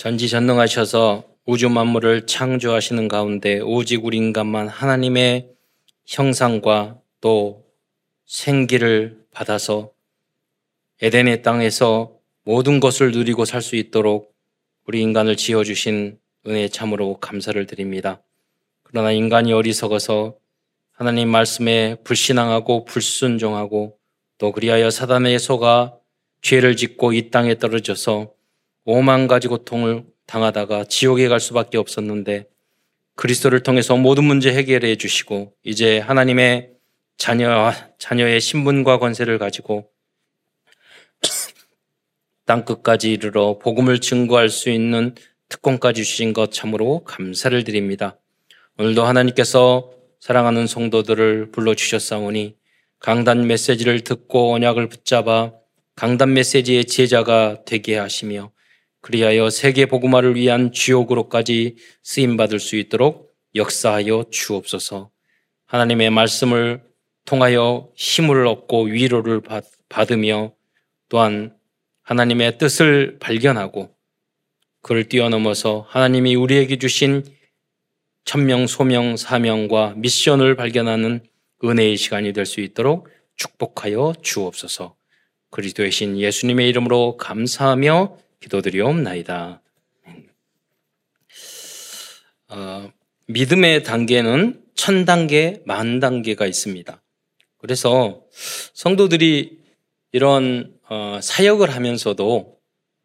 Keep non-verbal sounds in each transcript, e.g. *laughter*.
전지전능하셔서 우주 만물을 창조하시는 가운데 오직 우리 인간만 하나님의 형상과 또 생기를 받아서 에덴의 땅에서 모든 것을 누리고 살 수 있도록 우리 인간을 지어주신 은혜 참으로 감사를 드립니다. 그러나 인간이 어리석어서 하나님 말씀에 불신앙하고 불순종하고 또 그리하여 사단의 소가 죄를 짓고 이 땅에 떨어져서 오만 가지 고통을 당하다가 지옥에 갈 수밖에 없었는데 그리스도를 통해서 모든 문제 해결해 주시고 이제 하나님의 자녀 자녀의 신분과 권세를 가지고 *coughs* 땅 끝까지 이르러 복음을 증거할 수 있는 특권까지 주신 것 참으로 감사를 드립니다. 오늘도 하나님께서 사랑하는 성도들을 불러 주셨사오니 강단 메시지를 듣고 언약을 붙잡아 강단 메시지의 제자가 되게 하시며 그리하여 세계 복음화를 위한 주역으로까지 쓰임 받을 수 있도록 역사하여 주옵소서. 하나님의 말씀을 통하여 힘을 얻고 위로를 받으며 또한 하나님의 뜻을 발견하고 그를 뛰어넘어서 하나님이 우리에게 주신 천명, 소명, 사명과 미션을 발견하는 은혜의 시간이 될 수 있도록 축복하여 주옵소서. 그리스도의 신 예수님의 이름으로 감사하며 기도드리옵나이다. 어, 믿음의 단계는 천 단계, 만 단계가 있습니다. 그래서 성도들이 이런 어, 사역을 하면서도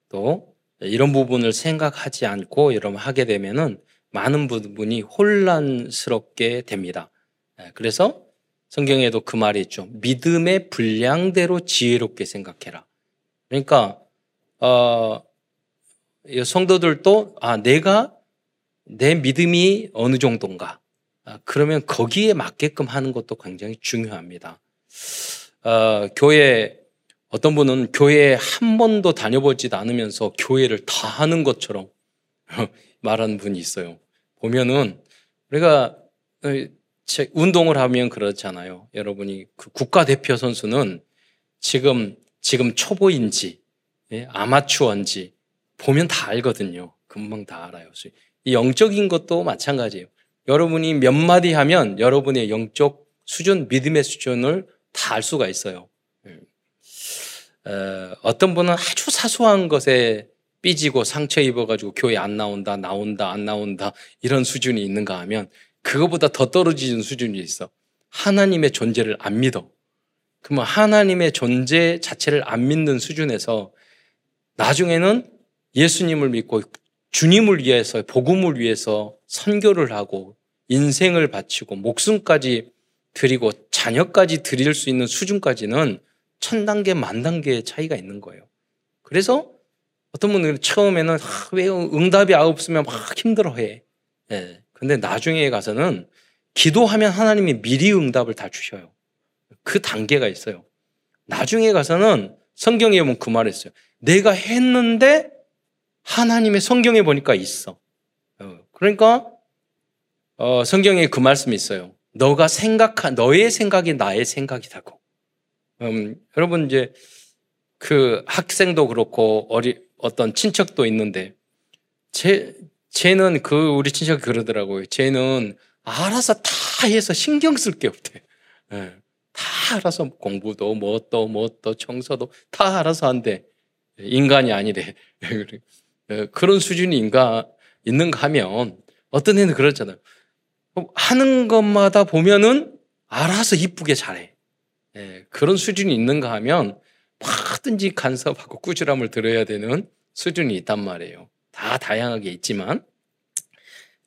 또 이런 부분을 생각하지 않고 여러분 하게 되면은 많은 부분이 혼란스럽게 됩니다. 예, 그래서 성경에도 그 말이 있죠. 믿음의 분량대로 지혜롭게 생각해라. 그러니까 어, 성도들도 아 내가 내 믿음이 어느 정도인가 아, 그러면 거기에 맞게끔 하는 것도 굉장히 중요합니다. 어, 교회 어떤 분은 교회에 한 번도 다녀보지도 않으면서 교회를 다 하는 것처럼 *laughs* 말하는 분이 있어요. 보면은 우리가 어, 운동을 하면 그렇잖아요. 여러분이 그 국가대표 선수는 지금 지금 초보인지 예, 아마추어인지 보면 다 알거든요. 금방 다 알아요. 이 영적인 것도 마찬가지예요. 여러분이 몇 마디 하면 여러분의 영적 수준, 믿음의 수준을 다 알 수가 있어요. 예. 어, 어떤 분은 아주 사소한 것에 삐지고 상처 입어가지고 교회 안 나온다, 나온다, 안 나온다 이런 수준이 있는가 하면 그거보다 더 떨어지는 수준이 있어. 하나님의 존재를 안 믿어. 그러면 하나님의 존재 자체를 안 믿는 수준에서 나중에는 예수님을 믿고 주님을 위해서 복음을 위해서 선교를 하고 인생을 바치고 목숨까지 드리고 자녀까지 드릴 수 있는 수준까지는 천 단계 만 단계의 차이가 있는 거예요. 그래서 어떤 분들은 처음에는 아, 왜 응답이 없으면 막 힘들어해. 예. 근데 나중에 가서는 기도하면 하나님이 미리 응답을 다 주셔요. 그 단계가 있어요. 나중에 가서는 성경에 보면 그 말했어요. 내가 했는데 하나님의 성경에 보니까 있어. 어, 그러니까 어, 성경에 그 말씀이 있어요. 너가 생각한 너의 생각이 나의 생각이라고. 음, 여러분 이제 그 학생도 그렇고 어리 어떤 친척도 있는데 제 쟤는 그 우리 친척이 그러더라고요. 쟤는 알아서 다 해서 신경 쓸 게 없대. 네. 다 알아서 공부도 뭐 또 뭐 또 청소도 다 알아서 한대. 인간이 아니래. 예, *laughs* 그런 수준이 있는가 하면 어떤 애는 그렇잖아요. 하는 것마다 보면은 알아서 이쁘게 잘해. 예, 그런 수준이 있는가 하면 뭐든지 간섭하고 꾸준함을 들어야 되는 수준이 있단 말이에요. 다 다양하게 있지만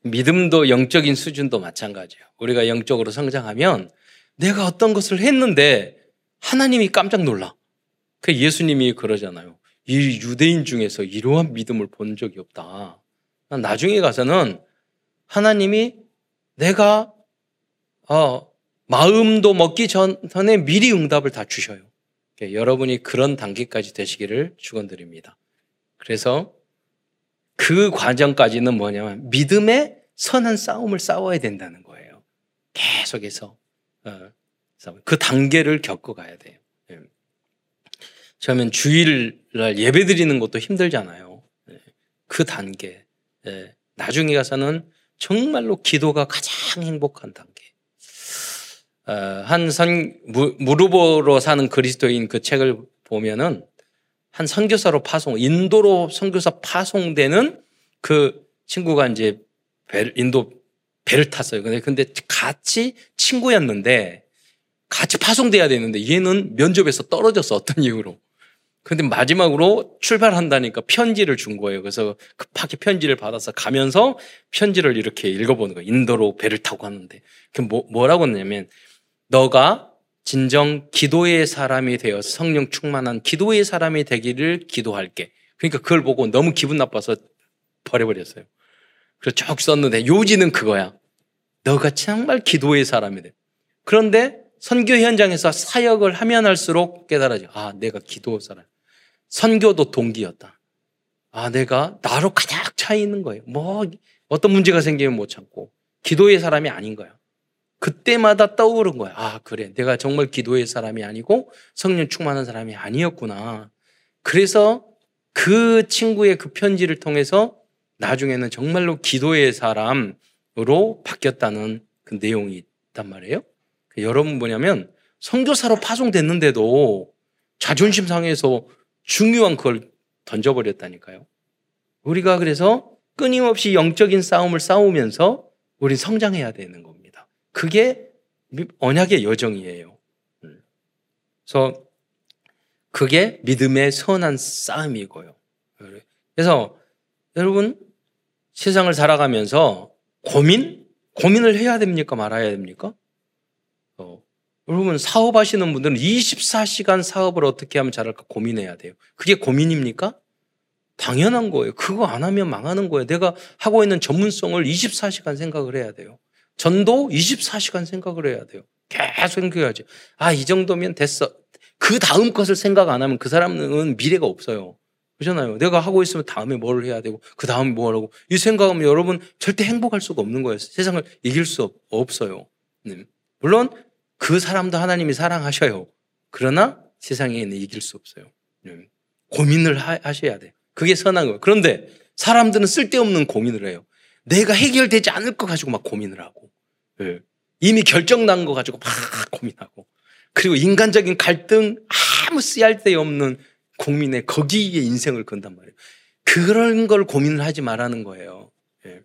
믿음도 영적인 수준도 마찬가지예요. 우리가 영적으로 성장하면 내가 어떤 것을 했는데 하나님이 깜짝 놀라. 그 예수님이 그러잖아요. 이 유대인 중에서 이러한 믿음을 본 적이 없다. 나중에 가서는 하나님이 내가 어, 마음도 먹기 전에 미리 응답을 다 주셔요. 여러분이 그런 단계까지 되시기를 축원드립니다. 그래서 그 과정까지는 뭐냐면 믿음의 선한 싸움을 싸워야 된다는 거예요. 계속해서 어, 그 단계를 겪어가야 돼요. 처음엔 예. 주일날 예배 드리는 것도 힘들잖아요. 예. 그 단계. 예. 나중에 가서는 정말로 기도가 가장 행복한 단계. 어, 한 선, 무르보로 사는 그리스도인 그 책을 보면은 한 선교사로 파송, 인도로 선교사 파송되는 그 친구가 이제 배, 인도 배를 탔어요. 근데, 근데 같이 친구였는데 같이 파송돼야 되는데 얘는 면접에서 떨어졌어. 어떤 이유로. 근데 마지막으로 출발한다니까 편지를 준 거예요. 그래서 급하게 편지를 받아서 가면서 편지를 이렇게 읽어보는 거예요. 인도로 배를 타고 갔는데. 그 뭐, 뭐라고 했냐면, 너가 진정 기도의 사람이 되어서 성령 충만한 기도의 사람이 되기를 기도할게. 그러니까 그걸 보고 너무 기분 나빠서 버려버렸어요. 그래서 쭉 썼는데 요지는 그거야. 너가 정말 기도의 사람이 돼. 그런데 선교 현장에서 사역을 하면 할수록 깨달아져. 아, 내가 기도 사람. 선교도 동기였다. 아, 내가 나로 가득 차 있는 거예요. 뭐, 어떤 문제가 생기면 못 참고. 기도의 사람이 아닌 거야. 그때마다 떠오른 거야. 아, 그래. 내가 정말 기도의 사람이 아니고 성령 충만한 사람이 아니었구나. 그래서 그 친구의 그 편지를 통해서 나중에는 정말로 기도의 사람으로 바뀌었다는 그 내용이 있단 말이에요. 그 여러분 뭐냐면 선교사로 파송됐는데도 자존심 상해서 중요한 그걸 던져버렸다니까요. 우리가 그래서 끊임없이 영적인 싸움을 싸우면서 우리 성장해야 되는 겁니다. 그게 언약의 여정이에요. 음. 그래서 그게 믿음의 선한 싸움이고요. 그래서 여러분 세상을 살아가면서 고민? 고민을 해야 됩니까? 말아야 됩니까? 어, 여러분 사업하시는 분들은 24시간 사업을 어떻게 하면 잘할까 고민해야 돼요. 그게 고민입니까? 당연한 거예요. 그거 안 하면 망하는 거예요. 내가 하고 있는 전문성을 24시간 생각을 해야 돼요. 전도 24시간 생각을 해야 돼요. 계속 생각해야지. 아, 이 정도면 됐어. 그 다음 것을 생각 안 하면 그 사람은 미래가 없어요. 그렇잖아요. 내가 하고 있으면 다음에 뭘 해야 되고, 그 다음에 뭘 하고. 이 생각하면 여러분 절대 행복할 수가 없는 거예요. 세상을 이길 수 없어요. 네. 물론 그 사람도 하나님이 사랑하셔요. 그러나 세상에 는 이길 수 없어요. 네. 고민을 하, 셔야 돼. 그게 선한 거예요. 그런데 사람들은 쓸데없는 고민을 해요. 내가 해결되지 않을 것 가지고 막 고민을 하고. 네. 이미 결정난 거 가지고 막 고민하고. 그리고 인간적인 갈등 아무 쓰잘데 없는 국민의 거기에 인생을 건단 말이에요. 그런 걸 고민을 하지 말라는 거예요. 네.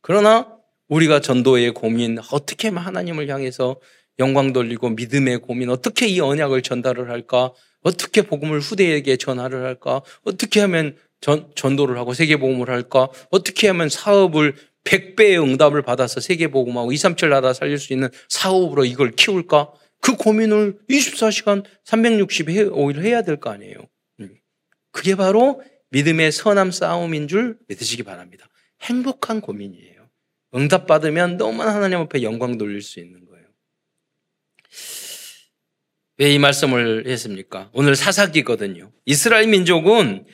그러나 우리가 전도의 고민, 어떻게 하나님을 향해서 영광 돌리고 믿음의 고민, 어떻게 이 언약을 전달을 할까? 어떻게 복음을 후대에게 전하를 할까? 어떻게 하면 전, 전도를 하고 세계복음을 할까? 어떻게 하면 사업을 100배의 응답을 받아서 세계복음하고 2, 3, 7 나라 살릴 수 있는 사업으로 이걸 키울까? 그 고민을 24시간 365일 해야 될 거 아니에요. 음. 그게 바로 믿음의 선함 싸움인 줄 믿으시기 바랍니다. 행복한 고민이에요. 응답받으면 너무나 하나님 앞에 영광 돌릴 수 있는 왜 이 말씀을 했습니까? 오늘 사사기거든요. 이스라엘 민족은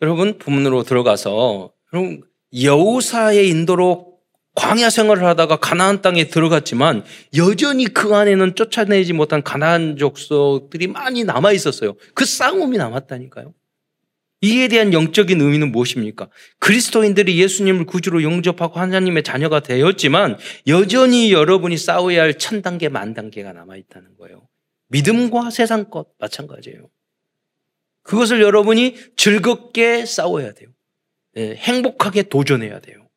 여러분 본문으로 들어가서 여러분 여우사의 인도로 광야 생활을 하다가 가나안 땅에 들어갔지만 여전히 그 안에는 쫓아내지 못한 가나안 족속들이 많이 남아 있었어요. 그 싸움이 남았다니까요. 이에 대한 영적인 의미는 무엇입니까? 그리스도인들이 예수님을 구주로 영접하고 하나님의 자녀가 되었지만 여전히 여러분이 싸워야 할 천 단계, 만 단계가 남아 있다는 거예요. 믿음과 세상 것 마찬가지예요. 그것을 여러분이 즐겁게 싸워야 돼요. 네, 행복하게 도전해야 돼요.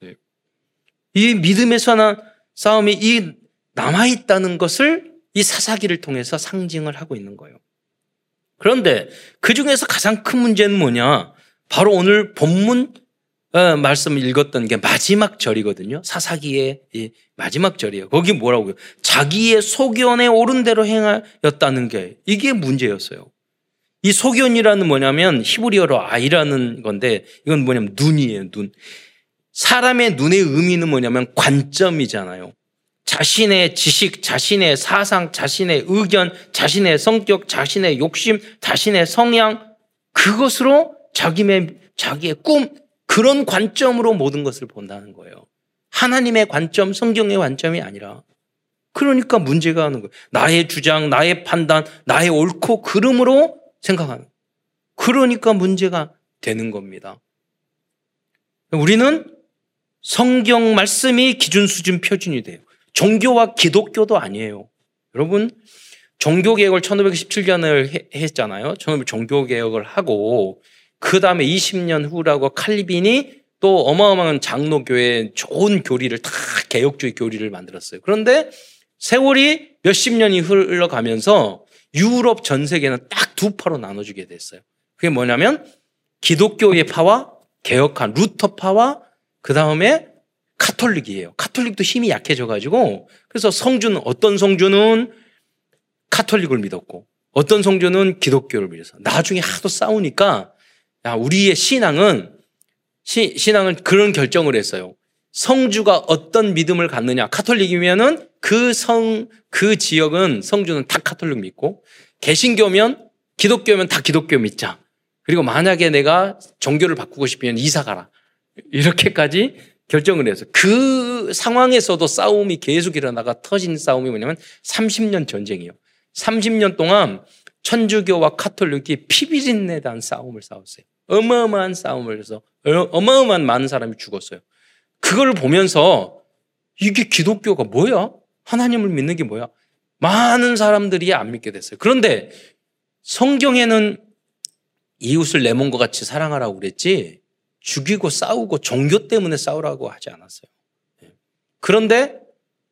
네. 이 선한 싸움이 이 남아있다는 것을 이 사사기를 통해서 상징을 하고 있는 거예요. 그런데 그 중에서 가장 큰 문제는 뭐냐? 바로 오늘 본문 어, 말씀을 읽었던 게 마지막 절이거든요. 사사기의 마지막 절이에요. 거기 뭐라고요? 자기의 소견에 옳은 대로 행하였다는 게 이게 문제였어요. 이 소견이라는 뭐냐면 히브리어로 아이라는 건데 이건 뭐냐면 눈이에요, 눈. 사람의 눈의 의미는 뭐냐면 관점이잖아요. 자신의 지식, 자신의 사상, 자신의 의견, 자신의 성격, 자신의 욕심, 자신의 성향, 그것으로 자기의, 자기의 꿈, 그런 관점으로 모든 것을 본다는 거예요. 하나님의 관점, 성경의 관점이 아니라. 그러니까 문제가 하는 거예요. 나의 주장, 나의 판단, 나의 옳고 그름으로 생각하는. 그러니까 문제가 되는 겁니다. 우리는 성경 말씀이 기준 수준 표준이 돼요. 종교와 기독교도 아니에요. 여러분, 종교개혁을 1517년을 했잖아요. 처음 종교개혁을 하고, 그 다음에 20년 후라고 칼빈이 또 어마어마한 장로교회 좋은 교리를 다 개혁주의 교리를 만들었어요. 그런데 세월이 몇십 년이 흘러가면서 유럽 전 세계는 딱 두 파로 나눠주게 됐어요. 그게 뭐냐면 기독교의 파와 개혁한 루터파와 그 다음에 카톨릭이에요. 카톨릭도 힘이 약해져가지고 그래서 성주는 어떤 성주는 카톨릭을 믿었고 어떤 성주는 기독교를 믿어서 나중에 하도 싸우니까 야 우리의 신앙은 시, 신앙은 그런 결정을 했어요. 성주가 어떤 믿음을 갖느냐 카톨릭이면은 그 성, 그 지역은 성주는 다 카톨릭 믿고 개신교면 기독교면 다 기독교 믿자. 그리고 만약에 내가 종교를 바꾸고 싶으면 이사 가라. 이렇게까지 결정을 해서 그 상황에서도 싸움이 계속 일어나가 터진 싸움이 뭐냐면 30년 전쟁이요. 30년 동안 천주교와 카톨릭이 피비린내 단 싸움을 싸웠어요. 어마어마한 싸움을 해서 어마어마한 많은 사람이 죽었어요. 그걸 보면서 이게 기독교가 뭐야? 하나님을 믿는 게 뭐야? 많은 사람들이 안 믿게 됐어요. 그런데 성경에는 이웃을 내 몸과 같이 사랑하라고 그랬지 죽이고 싸우고 종교 때문에 싸우라고 하지 않았어요. 예. 그런데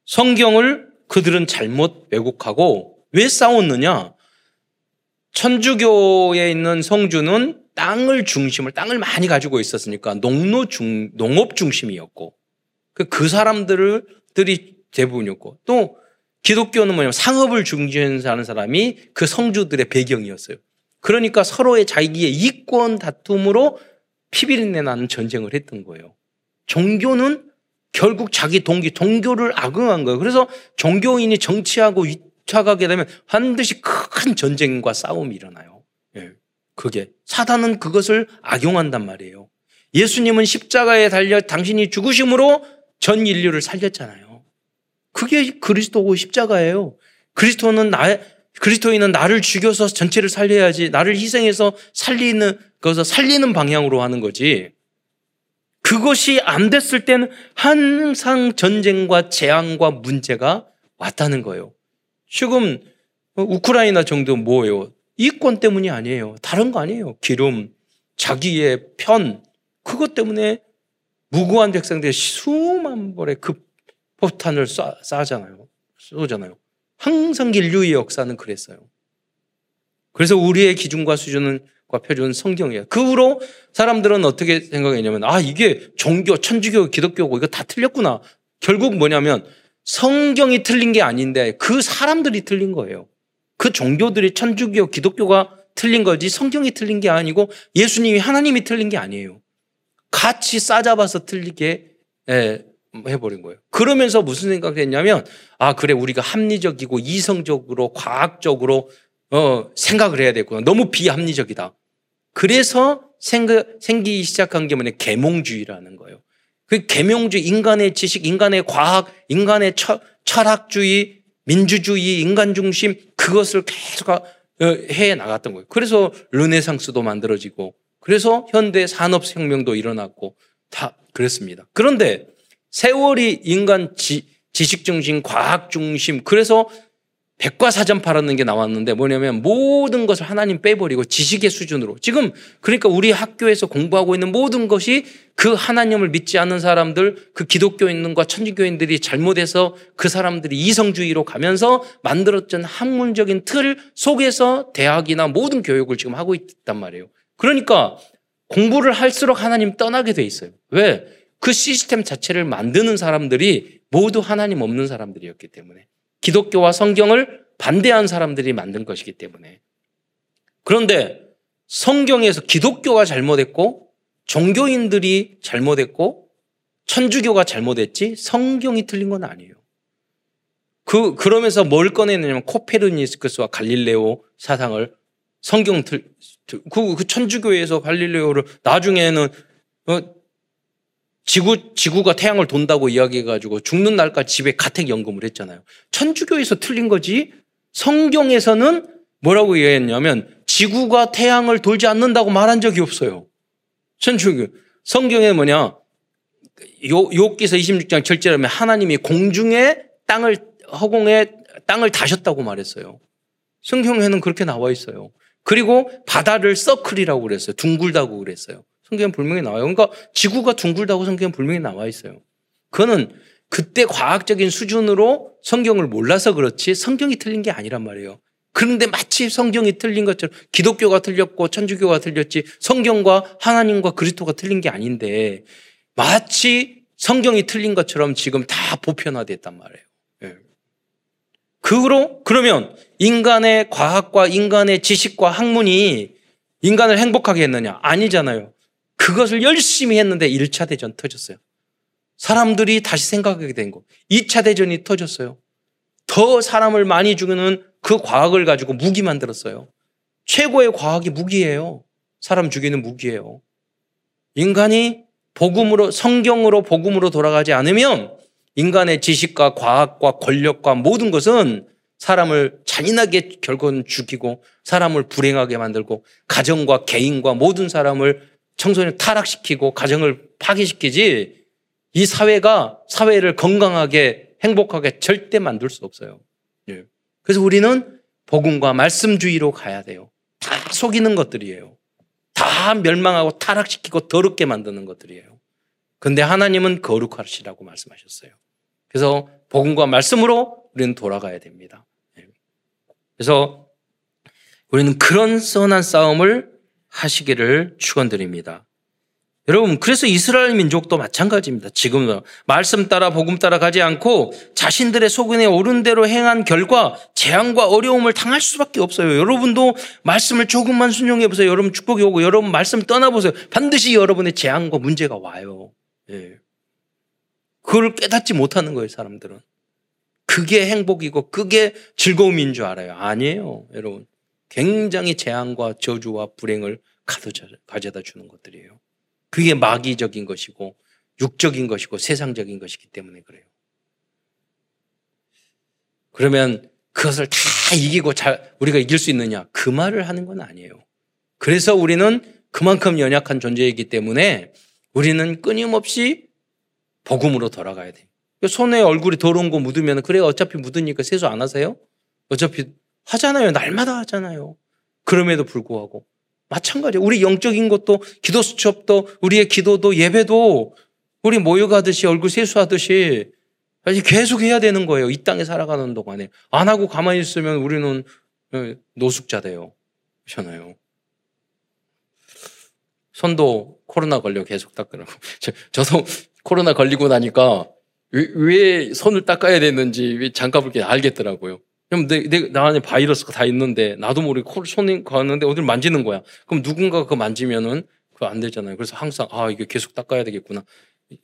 성경을 그들은 잘못 왜곡하고 왜 싸웠느냐? 천주교에 있는 성주는 땅을 중심을 땅을 많이 가지고 있었으니까 농노 중 농업 중심이었고 그, 그 사람들들이 대부분이었고 또 기독교는 뭐냐면 상업을 중시하는 사람이 그 성주들의 배경이었어요. 그러니까 서로의 자기의 이권 다툼으로 피비린내 나는 전쟁을 했던 거예요. 종교는 결국 자기 동기, 종교를 악용한 거예요. 그래서 종교인이 정치하고 위착하게 되면 반드시 큰 전쟁과 싸움이 일어나요. 예. 그게. 사단은 그것을 악용한단 말이에요. 예수님은 십자가에 달려 당신이 죽으심으로 전 인류를 살렸잖아요. 그게 그리스도고 십자가예요. 그리스도는 나, 그리스도인은 나를 죽여서 전체를 살려야지, 나를 희생해서 살리는, 그것을 살리는 방향으로 하는 거지. 그것이 안 됐을 때는 항상 전쟁과 재앙과 문제가 왔다는 거예요. 지금 우크라이나 정도 뭐예요? 이권 때문이 아니에요. 다른 거 아니에요. 기름, 자기의 편, 그것 때문에 무고한 백성들이 수만 벌의 그 폭탄을 쏴, 쏴잖아요. 쏘잖아요. 항상 인류의 역사는 그랬어요. 그래서 우리의 기준과 수준은 과 표준은 성경이에요. 그 후로 사람들은 어떻게 생각했냐면 아 이게 종교, 천주교, 기독교고 이거 다 틀렸구나. 결국 뭐냐면 성경이 틀린 게 아닌데 그 사람들이 틀린 거예요. 그 종교들이 천주교, 기독교가 틀린 거지 성경이 틀린 게 아니고 예수님이 하나님이 틀린 게 아니에요. 같이 싸잡아서 틀리게 예, 해버린 거예요. 그러면서 무슨 생각을 했냐면, 아, 그래, 우리가 합리적이고 이성적으로, 과학적으로, 어, 생각을 해야 되구나. 너무 비합리적이다. 그래서 생기기 시작한 게 뭐냐, 계몽주의라는 거예요. 그 계명주의, 인간의 지식, 인간의 과학, 인간의 철, 철학주의, 민주주의, 인간 중심, 그것을 계속 어, 해 나갔던 거예요. 그래서 르네상스도 만들어지고, 그래서 현대 산업 혁명도 일어났고, 다 그랬습니다. 그런데 세월이 인간 지, 지식 중심, 과학 중심, 그래서 백과사전 팔았는 게 나왔는데 뭐냐면 모든 것을 하나님 빼버리고 지식의 수준으로 지금 그러니까 우리 학교에서 공부하고 있는 모든 것이 그 하나님을 믿지 않는 사람들 그 기독교인과 천주교인들이 잘못해서 그 사람들이 이성주의로 가면서 만들었던 학문적인 틀 속에서 대학이나 모든 교육을 지금 하고 있단 말이에요. 그러니까 공부를 할수록 하나님 떠나게 돼 있어요. 왜? 그 시스템 자체를 만드는 사람들이 모두 하나님 없는 사람들이었기 때문에 기독교와 성경을 반대한 사람들이 만든 것이기 때문에 그런데 성경에서 기독교가 잘못했고 종교인들이 잘못했고 천주교가 잘못했지 성경이 틀린 건 아니에요. 그 그러면서 뭘 꺼내느냐면 코페르니스크스와 갈릴레오 사상을 성경 틀, 그, 그 천주교에서 갈릴레오를 나중에는 어, 지구, 지구가 태양을 돈다고 이야기해가지고 죽는 날까지 집에 가택연금을 했잖아요. 천주교에서 틀린 거지 성경에서는 뭐라고 이야기했냐면 지구가 태양을 돌지 않는다고 말한 적이 없어요. 천주교. 성경에 뭐냐? 요기서 26장 7절에 하면 하나님이 공중에 땅을 허공에 땅을 다셨다고 말했어요. 성경에는 그렇게 나와 있어요. 그리고 바다를 서클이라고 그랬어요. 둥글다고 그랬어요. 성경에 분명히 나와요. 그러니까 지구가 둥글다고 성경에 분명히 나와 있어요. 그거는 그때 과학적인 수준으로 성경을 몰라서 그렇지 성경이 틀린 게 아니란 말이에요. 그런데 마치 성경이 틀린 것처럼 기독교가 틀렸고 천주교가 틀렸지 성경과 하나님과 그리스도가 틀린 게 아닌데 마치 성경이 틀린 것처럼 지금 다 보편화됐단 말이에요. 예. 그로 그러면 인간의 과학과 인간의 지식과 학문이 인간을 행복하게 했느냐? 아니잖아요. 그것을 열심히 했는데 1차 대전 터졌어요. 사람들이 다시 생각하게 된 거. 2차 대전이 터졌어요. 더 사람을 많이 죽이는 그 과학을 가지고 무기 만들었어요. 최고의 과학이 무기예요. 사람 죽이는 무기예요. 인간이 복음으로, 성경으로 복음으로 돌아가지 않으면 인간의 지식과 과학과 권력과 모든 것은 사람을 잔인하게 결국은 죽이고 사람을 불행하게 만들고 가정과 개인과 모든 사람을 청소년 타락시키고 가정을 파괴시키지 이 사회가 사회를 건강하게 행복하게 절대 만들 수 없어요. 예. 그래서 우리는 복음과 말씀주의로 가야 돼요. 다 속이는 것들이에요. 다 멸망하고 타락시키고 더럽게 만드는 것들이에요. 근데 하나님은 거룩하시라고 말씀하셨어요. 그래서 복음과 말씀으로 우리는 돌아가야 됩니다. 예. 그래서 우리는 그런 선한 싸움을 하시기를 축원드립니다. 여러분, 그래서 이스라엘 민족도 마찬가지입니다. 지금도 말씀 따라 복음 따라 가지 않고 자신들의 소근에 오른 대로 행한 결과 재앙과 어려움을 당할 수밖에 없어요. 여러분도 말씀을 조금만 순종해 보세요. 여러분 축복이 오고 여러분 말씀 떠나 보세요. 반드시 여러분의 재앙과 문제가 와요. 예. 그걸 깨닫지 못하는 거예요, 사람들은. 그게 행복이고 그게 즐거움인 줄 알아요. 아니에요, 여러분. 굉장히 재앙과 저주와 불행을 가져다 주는 것들이에요. 그게 마귀적인 것이고 육적인 것이고 세상적인 것이기 때문에 그래요. 그러면 그것을 다 이기고 잘 우리가 이길 수 있느냐? 그 말을 하는 건 아니에요. 그래서 우리는 그만큼 연약한 존재이기 때문에 우리는 끊임없이 복음으로 돌아가야 돼. 손에 얼굴이 더러운 거 묻으면 그래 어차피 묻으니까 세수 안 하세요? 어차피 하잖아요. 날마다 하잖아요. 그럼에도 불구하고 마찬가지예요. 우리 영적인 것도 기도 수첩도 우리의 기도도 예배도 우리 모여가듯이 얼굴 세수하듯이 계속 해야 되는 거예요. 이 땅에 살아가는 동안에. 안 하고 가만히 있으면 우리는 어, 노숙자 돼요. 그렇잖아요. 손도 코로나 걸려 계속 닦으라고. *laughs* 저, 도 코로나 걸리고 나니까 왜, 왜 손을 닦아야 되는지 왜 장갑을 알겠더라고요. 그럼 내, 내, 나 안에 바이러스가 다 있는데 나도 모르게 코 손이 가는데 어디를 만지는 거야. 그럼 누군가 그거 만지면은 그거 안 되잖아요. 그래서 항상 아, 이게 계속 닦아야 되겠구나.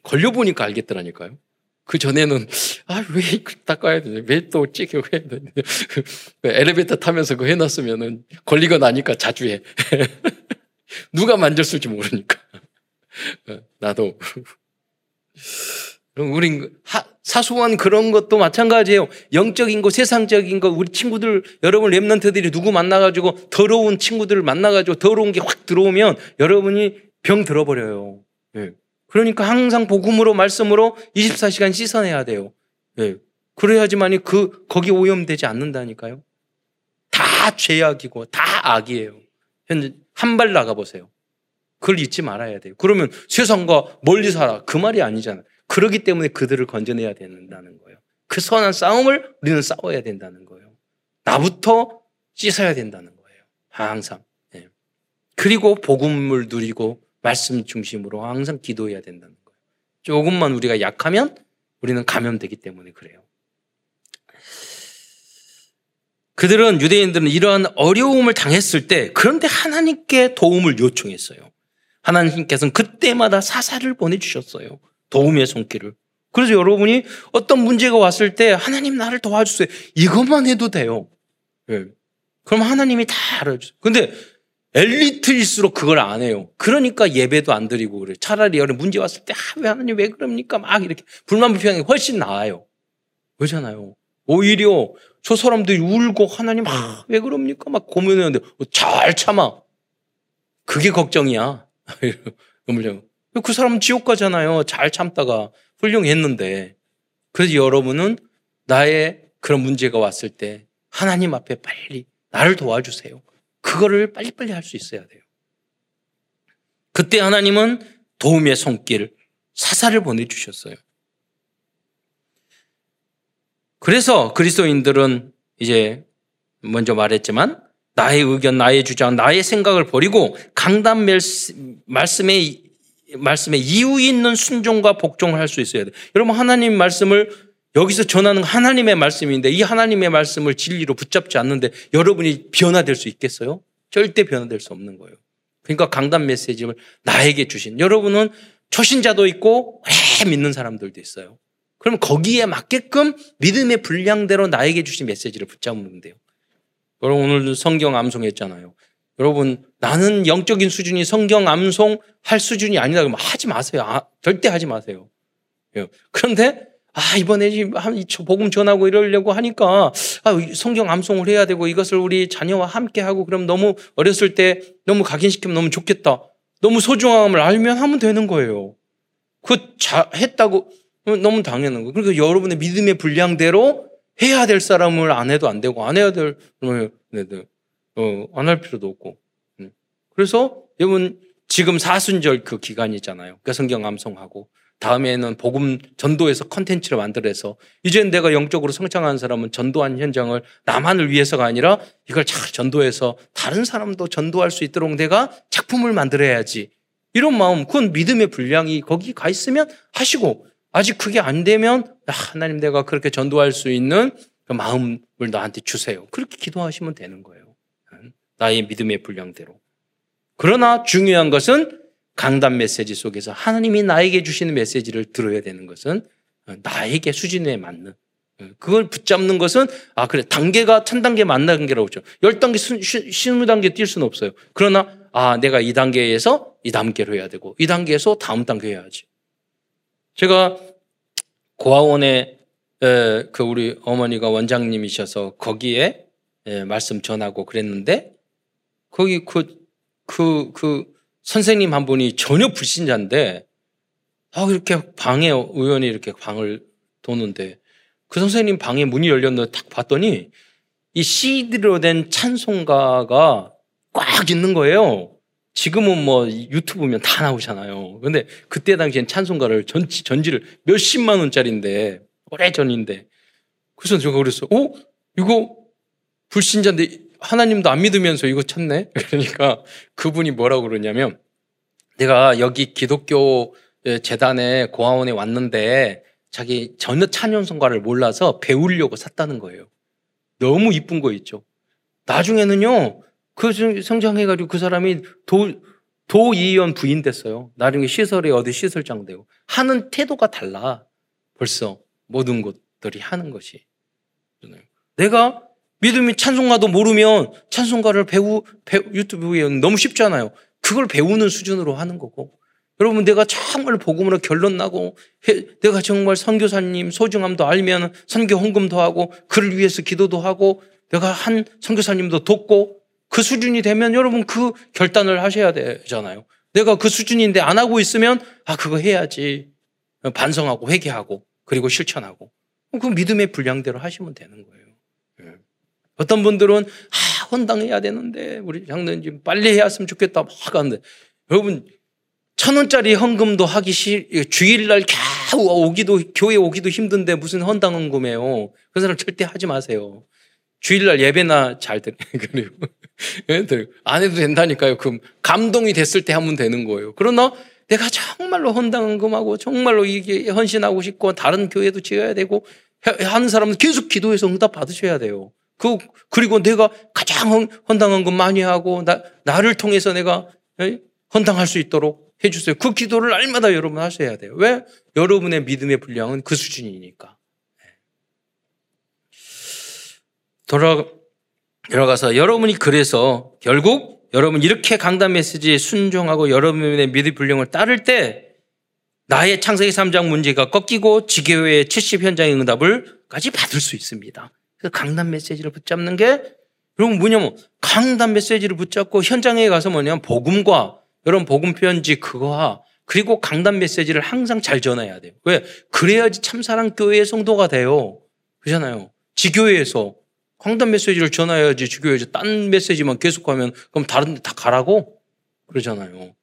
걸려보니까 알겠더라니까요. 그 전에는 아, 왜 닦아야 되지? 왜또 되지? 그 엘리베이터 타면서 그거 해놨으면은 걸리고 나니까 자주 해. *laughs* 누가 만졌을지 모르니까. 어, 나도. 우린 사소한 그런 것도 마찬가지예요. 영적인 거, 세상적인 거, 우리 친구들, 여러분 랩런트들이 누구 만나가지고 더러운 친구들을 만나가지고 더러운 게 확 들어오면 여러분이 병 들어버려요. 네. 그러니까 항상 복음으로 말씀으로 24시간 씻어내야 돼요. 네. 그래야지만이 그 거기 오염되지 않는다니까요. 다 죄악이고 다 악이에요. 현재 한 발 나가 보세요. 그걸 잊지 말아야 돼요. 그러면 세상과 멀리 살아 그 말이 아니잖아요. 그러기 때문에 그들을 건져내야 된다는 거예요. 그 선한 싸움을 우리는 싸워야 된다는 거예요. 나부터 씻어야 된다는 거예요. 항상. 네. 그리고 복음을 누리고 말씀 중심으로 항상 기도해야 된다는 거예요. 조금만 우리가 약하면 우리는 감염되기 때문에 그래요. 그들은 유대인들은 이러한 어려움을 당했을 때 그런데 하나님께 도움을 요청했어요. 하나님께서는 그때마다 사사를 보내주셨어요. 도움의 손길을. 그래서 여러분이 어떤 문제가 왔을 때 하나님 나를 도와주세요. 이것만 해도 돼요. 네. 그럼 하나님이 다 알아주세요. 근데 엘리트일수록 그걸 안 해요. 그러니까 예배도 안 드리고 그래. 차라리 여러 문제 왔을 때, 아, 왜 하나님 왜 그럽니까? 막 이렇게 불만 불평이 훨씬 나아요. 그렇잖아요. 오히려 저 사람들이 울고 하나님, 아, 왜 그럽니까? 막 고민하는데 잘 참아. 그게 걱정이야. *laughs* 그 사람은 지옥 가잖아요. 잘 참다가 훌륭했는데. 그래서 여러분은 나의 그런 문제가 왔을 때 하나님 앞에 빨리 나를 도와주세요. 그거를 빨리빨리 할 수 있어야 돼요. 그때 하나님은 도움의 손길, 사사를 보내주셨어요. 그래서 그리스도인들은 이제 먼저 말했지만 나의 의견, 나의 주장, 나의 생각을 버리고 강단 말씀의 말씀에 이유 있는 순종과 복종을 할 수 있어야 돼. 여러분 하나님 말씀을 여기서 전하는 하나님의 말씀인데 이 하나님의 말씀을 진리로 붙잡지 않는데 여러분이 변화될 수 있겠어요? 절대 변화될 수 없는 거예요. 그러니까 강단 메시지를 나에게 주신 여러분은 초신자도 있고 오래 믿는 사람들도 있어요. 그럼 거기에 맞게끔 믿음의 분량대로 나에게 주신 메시지를 붙잡으면 돼요. 여러분 오늘 성경 암송했잖아요. 여러분 나는 영적인 수준이 성경 암송 할 수준이 아니다 그러면 하지 마세요. 아, 절대 하지 마세요. 예. 그런데 아 이번에 한 복음 전하고 이러려고 하니까 아, 성경 암송을 해야 되고 이것을 우리 자녀와 함께 하고 그럼 너무 어렸을 때 너무 각인시키면 너무 좋겠다. 너무 소중함을 알면 하면 되는 거예요. 그 자, 했다고 너무 당연한 거예요. 그러니까 여러분의 믿음의 분량대로 해야 될 사람을 안 해도 안 되고 안 해야 될 네, 네. 어, 안 할 필요도 없고. 음. 그래서 여러분 지금 사순절 그 기간이잖아요. 그 성경 암송하고 다음에는 복음 전도에서 컨텐츠를 만들어서 이제 내가 영적으로 성장한 사람은 전도한 현장을 나만을 위해서가 아니라 이걸 잘 전도해서 다른 사람도 전도할 수 있도록 내가 작품을 만들어야지. 이런 마음, 그건 믿음의 분량이 거기 가 있으면 하시고 아직 그게 안 되면 아, 하나님 내가 그렇게 전도할 수 있는 그 마음을 나한테 주세요. 그렇게 기도하시면 되는 거예요. 나의 믿음의 분량대로. 그러나 중요한 것은 강단 메시지 속에서 하나님이 나에게 주시는 메시지를 들어야 되는 것은 나에게 수준에 맞는 그걸 붙잡는 것은 아 그래 단계가 천 단계 만 단계라고 그러죠. 열 단계 스무 단계 뛸 수는 없어요. 그러나 아 내가 이 단계에서 이 단계로 해야 되고 이 단계에서 다음 단계 해야지. 제가 고아원에 그 우리 어머니가 원장님이셔서 거기에 말씀 전하고 그랬는데 거기 그, 그, 그 선생님 한 분이 전혀 불신자인데 아, 이렇게 방에 의원이 이렇게 방을 도는데 그 선생님 방에 문이 열렸는데 딱 봤더니 이 CD로 된 찬송가가 꽉 있는 거예요. 지금은 뭐 유튜브면 다 나오잖아요. 근데 그때 당시엔 찬송가를 전, 전지를 몇십만 원짜리인데, 오래 전인데. 그래서 제가 그랬어. 어? 이거 불신자인데 하나님도 안 믿으면서 이거 찾네? *laughs* 그러니까 그분이 뭐라고 그러냐면 내가 여기 기독교 재단에 고아원에 왔는데 자기 전혀 찬연성가를 몰라서 배우려고 샀다는 거예요. 너무 이쁜 거 있죠. 나중에는요, 그 성장해가지고 그 사람이 도, 도의원 부인 됐어요. 나중에 시설에 어디 시설장 되고. 하는 태도가 달라. 벌써 모든 것들이 하는 것이. 내가 믿음이 찬송가도 모르면 찬송가를 배우, 배우 유튜브에 너무 쉽잖아요. 그걸 배우는 수준으로 하는 거고. 여러분, 내가 정말 복음으로 결론 나고, 내가 정말 선교사님 소중함도 알면 선교 헌금도 하고, 그를 위해서 기도도 하고, 내가 한 선교사님도 돕고, 그 수준이 되면 여러분 그 결단을 하셔야 되잖아요. 내가 그 수준인데 안 하고 있으면 아 그거 해야지 반성하고 회개하고 그리고 실천하고 그 믿음의 분량대로 하시면 되는 거예요. 예. 어떤 분들은 아 헌당해야 되는데 우리 장로님 빨리 해야했으면 좋겠다 막 하는데 여러분 천 원짜리 헌금도 하기 싫 주일날 겨우 오기도 교회 오기도 힘든데 무슨 헌당 헌금해요. 그 사람 절대 하지 마세요. 주일날 예배나 잘 들, *laughs* 그리고, 안 해도 된다니까요. 그 감동이 됐을 때 하면 되는 거예요. 그러나 내가 정말로 헌당금하고 정말로 이게 헌신하고 싶고 다른 교회도 지어야 되고 하는 사람은 계속 기도해서 응답 받으셔야 돼요. 그, 그리고 내가 가장 헌당한금 많이 하고 나, 나를 통해서 내가 헌당할 수 있도록 해주세요. 그 기도를 날마다 여러분 하셔야 돼요. 왜? 여러분의 믿음의 분량은 그 수준이니까. 돌아, 들어가서 여러분이 그래서 결국 여러분 이렇게 강단 메시지에 순종하고 여러분의 믿음 불령을 따를 때 나의 창세기 3장 문제가 꺾이고 지교회의 70 현장의 응답을까지 받을 수 있습니다. 그래서 강단 메시지를 붙잡는 게 여러분 뭐냐면 강단 메시지를 붙잡고 현장에 가서 뭐냐면 복음과 여러분 복음 편지 그거와 그리고 강단 메시지를 항상 잘 전해야 돼요. 왜? 그래야지 참사랑 교회의 성도가 돼요. 그렇잖아요. 지교회에서 강단 메시지를 전해야지 지교회에서 딴 메시지만 계속하면 그럼 다른 데 다 가라고? 그러잖아요.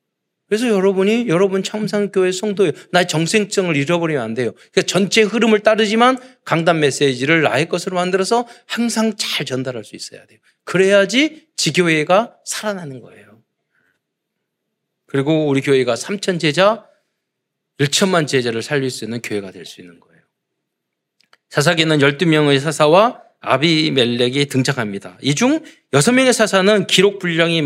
그래서 여러분이 여러분 참상교회 성도예요. 나의 정생성을 잃어버리면 안 돼요. 그러니까 전체 흐름을 따르지만 강단 메시지를 나의 것으로 만들어서 항상 잘 전달할 수 있어야 돼요. 그래야지 지교회가 살아나는 거예요. 그리고 우리 교회가 3천 제자, 1천만 제자를 살릴 수 있는 교회가 될 수 있는 거예요. 사사기는 12명의 사사와 아비멜렉이 등장합니다. 이 중 6명의 사사는 기록 분량이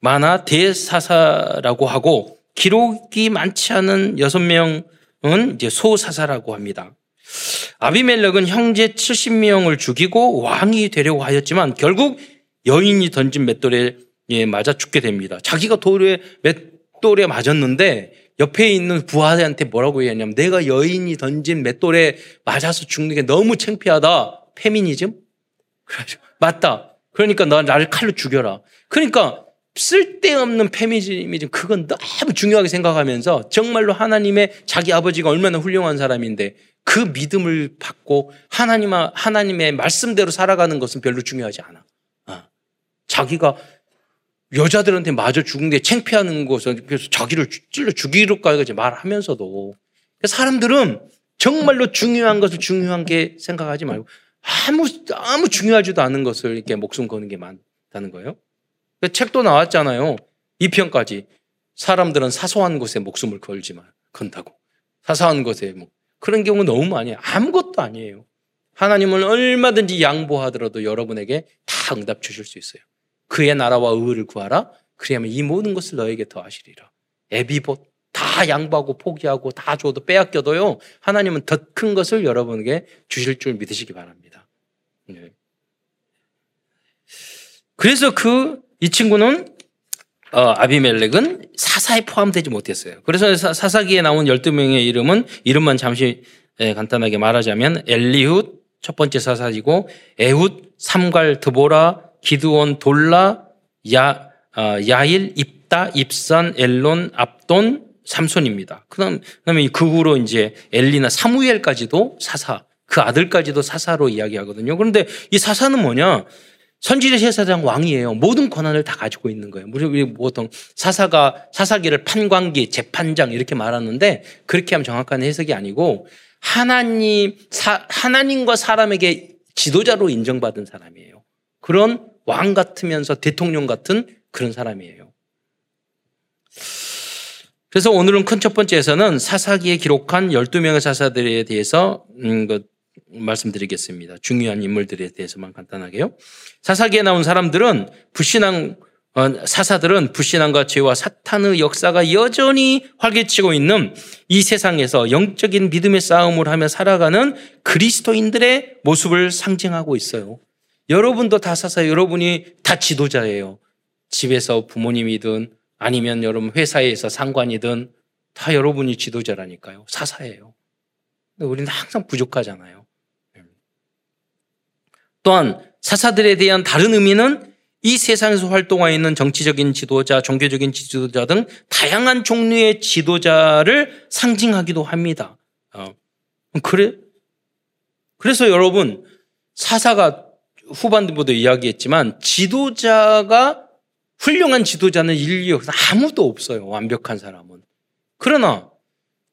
많아 대사사라고 하고 기록이 많지 않은 여섯 명은 이제 소사사라고 합니다. 아비멜렉은 형제 70명을 죽이고 왕이 되려고 하였지만 결국 여인이 던진 맷돌에 맞아 죽게 됩니다. 자기가 돌에 맷돌에 맞았는데 옆에 있는 부하한테 뭐라고 얘기하냐면 내가 여인이 던진 맷돌에 맞아서 죽는 게 너무 창피하다. 페미니즘? 맞다. 그러니까 너 나를 칼로 죽여라. 그러니까 쓸데없는 페미니즘 그건 너무 중요하게 생각하면서 정말로 하나님의 자기 아버지가 얼마나 훌륭한 사람인데 그 믿음을 받고 하나님 하나님의 말씀대로 살아가는 것은 별로 중요하지 않아. 어. 자기가 여자들한테 마저 죽는데 창피하는 것은 그래서 자기를 찔러 죽이려까지 말하면서도 사람들은 정말로 중요한 것을 중요한 게 생각하지 말고 아무 아무 중요하지도 않은 것을 이렇게 목숨 거는 게 많다는 거예요. 그 책도 나왔잖아요. 2편까지. 사람들은 사소한 것에 목숨을 걸지만 건다고. 사소한 것에 뭐 그런 경우 너무 많이. 아무것도 아니에요. 하나님은 얼마든지 양보하더라도 여러분에게 다 응답 주실 수 있어요. 그의 나라와 의를 구하라. 그리하면 이 모든 것을 너에게 더하시리라. 애비봇 다 양보하고 포기하고 다 줘도 빼앗겨도요. 하나님은 더 큰 것을 여러분에게 주실 줄 믿으시기 바랍니다. 네. 그래서 그 이 친구는 어, 아비멜렉은 사사에 포함되지 못했어요. 그래서 사사기에 나온 12명의 이름은 이름만 잠시 예, 간단하게 말하자면 엘리훗 첫 번째 사사이고 에훗, 삼갈, 드보라, 기드온, 돌라, 야, 어, 야일, 입다, 입산, 엘론, 압돈, 삼손입니다. 그다음 그다음에 그 후로 이제 엘리나 사무엘까지도 사사, 그 아들까지도 사사로 이야기하거든요. 그런데 이 사사는 뭐냐? 선지자 제사장 왕이에요. 모든 권한을 다 가지고 있는 거예요. 우리 보통 사사가 사사기를 판관기, 재판장 이렇게 말하는데 그렇게 하면 정확한 해석이 아니고 하나님 사, 하나님과 사람에게 지도자로 인정받은 사람이에요. 그런 왕 같으면서 대통령 같은 그런 사람이에요. 그래서 오늘은 큰 첫 번째에서는 사사기에 기록한 12명의 사사들에 대해서 음, 그 말씀드리겠습니다. 중요한 인물들에 대해서만 간단하게요. 사사기에 나온 사람들은 불신앙 어, 사사들은 불신앙과 죄와 사탄의 역사가 여전히 활개치고 있는 이 세상에서 영적인 믿음의 싸움을 하며 살아가는 그리스도인들의 모습을 상징하고 있어요. 여러분도 다 사사, 여러분이 다 지도자예요. 집에서 부모님이든 아니면 여러분 회사에서 상관이든 다 여러분이 지도자라니까요. 사사예요. 우리는 항상 부족하잖아요. 또한 사사들에 대한 다른 의미는 이 세상에서 활동하고 있는 정치적인 지도자, 종교적인 지도자 등 다양한 종류의 지도자를 상징하기도 합니다. 어. 그래, 그래서 여러분, 사사가 후반부도 이야기했지만 지도자가 훌륭한 지도자는 인류 역사 아무도 없어요. 완벽한 사람은. 그러나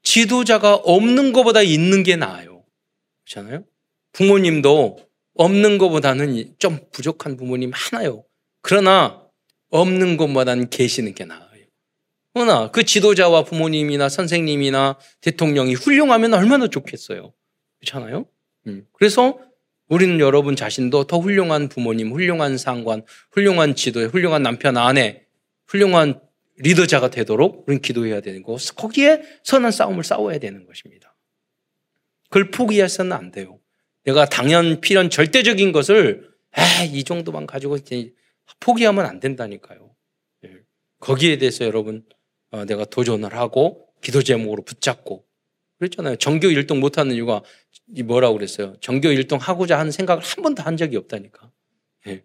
지도자가 없는 것보다 있는 게 나아요. 그렇잖아요? 부모님도 없는 것보다는 좀 부족한 부모님 하나요. 그러나 없는 것보다는 계시는 게 나아요. 그러나 그 지도자와 부모님이나 선생님이나 대통령이 훌륭하면 얼마나 좋겠어요. 그렇잖아요? 음. 그래서 우리는 여러분 자신도 더 훌륭한 부모님, 훌륭한 상관, 훌륭한 지도, 훌륭한 남편, 아내, 훌륭한 리더자가 되도록 우리는 기도해야 되는 거. 거기에 선한 싸움을 싸워야 되는 것입니다. 그걸 포기해서는 안 돼요. 내가 당연 필연 절대적인 것을 에이 정도만 가지고 포기하면 안 된다니까요. 예. 거기에 대해서 여러분 어, 내가 도전을 하고 기도 제목으로 붙잡고 그랬잖아요. 정교 1등 못하는 이유가 뭐라고 그랬어요? 정교 1등 하고자 하는 생각을 한 번도 한 적이 없다니까. 예.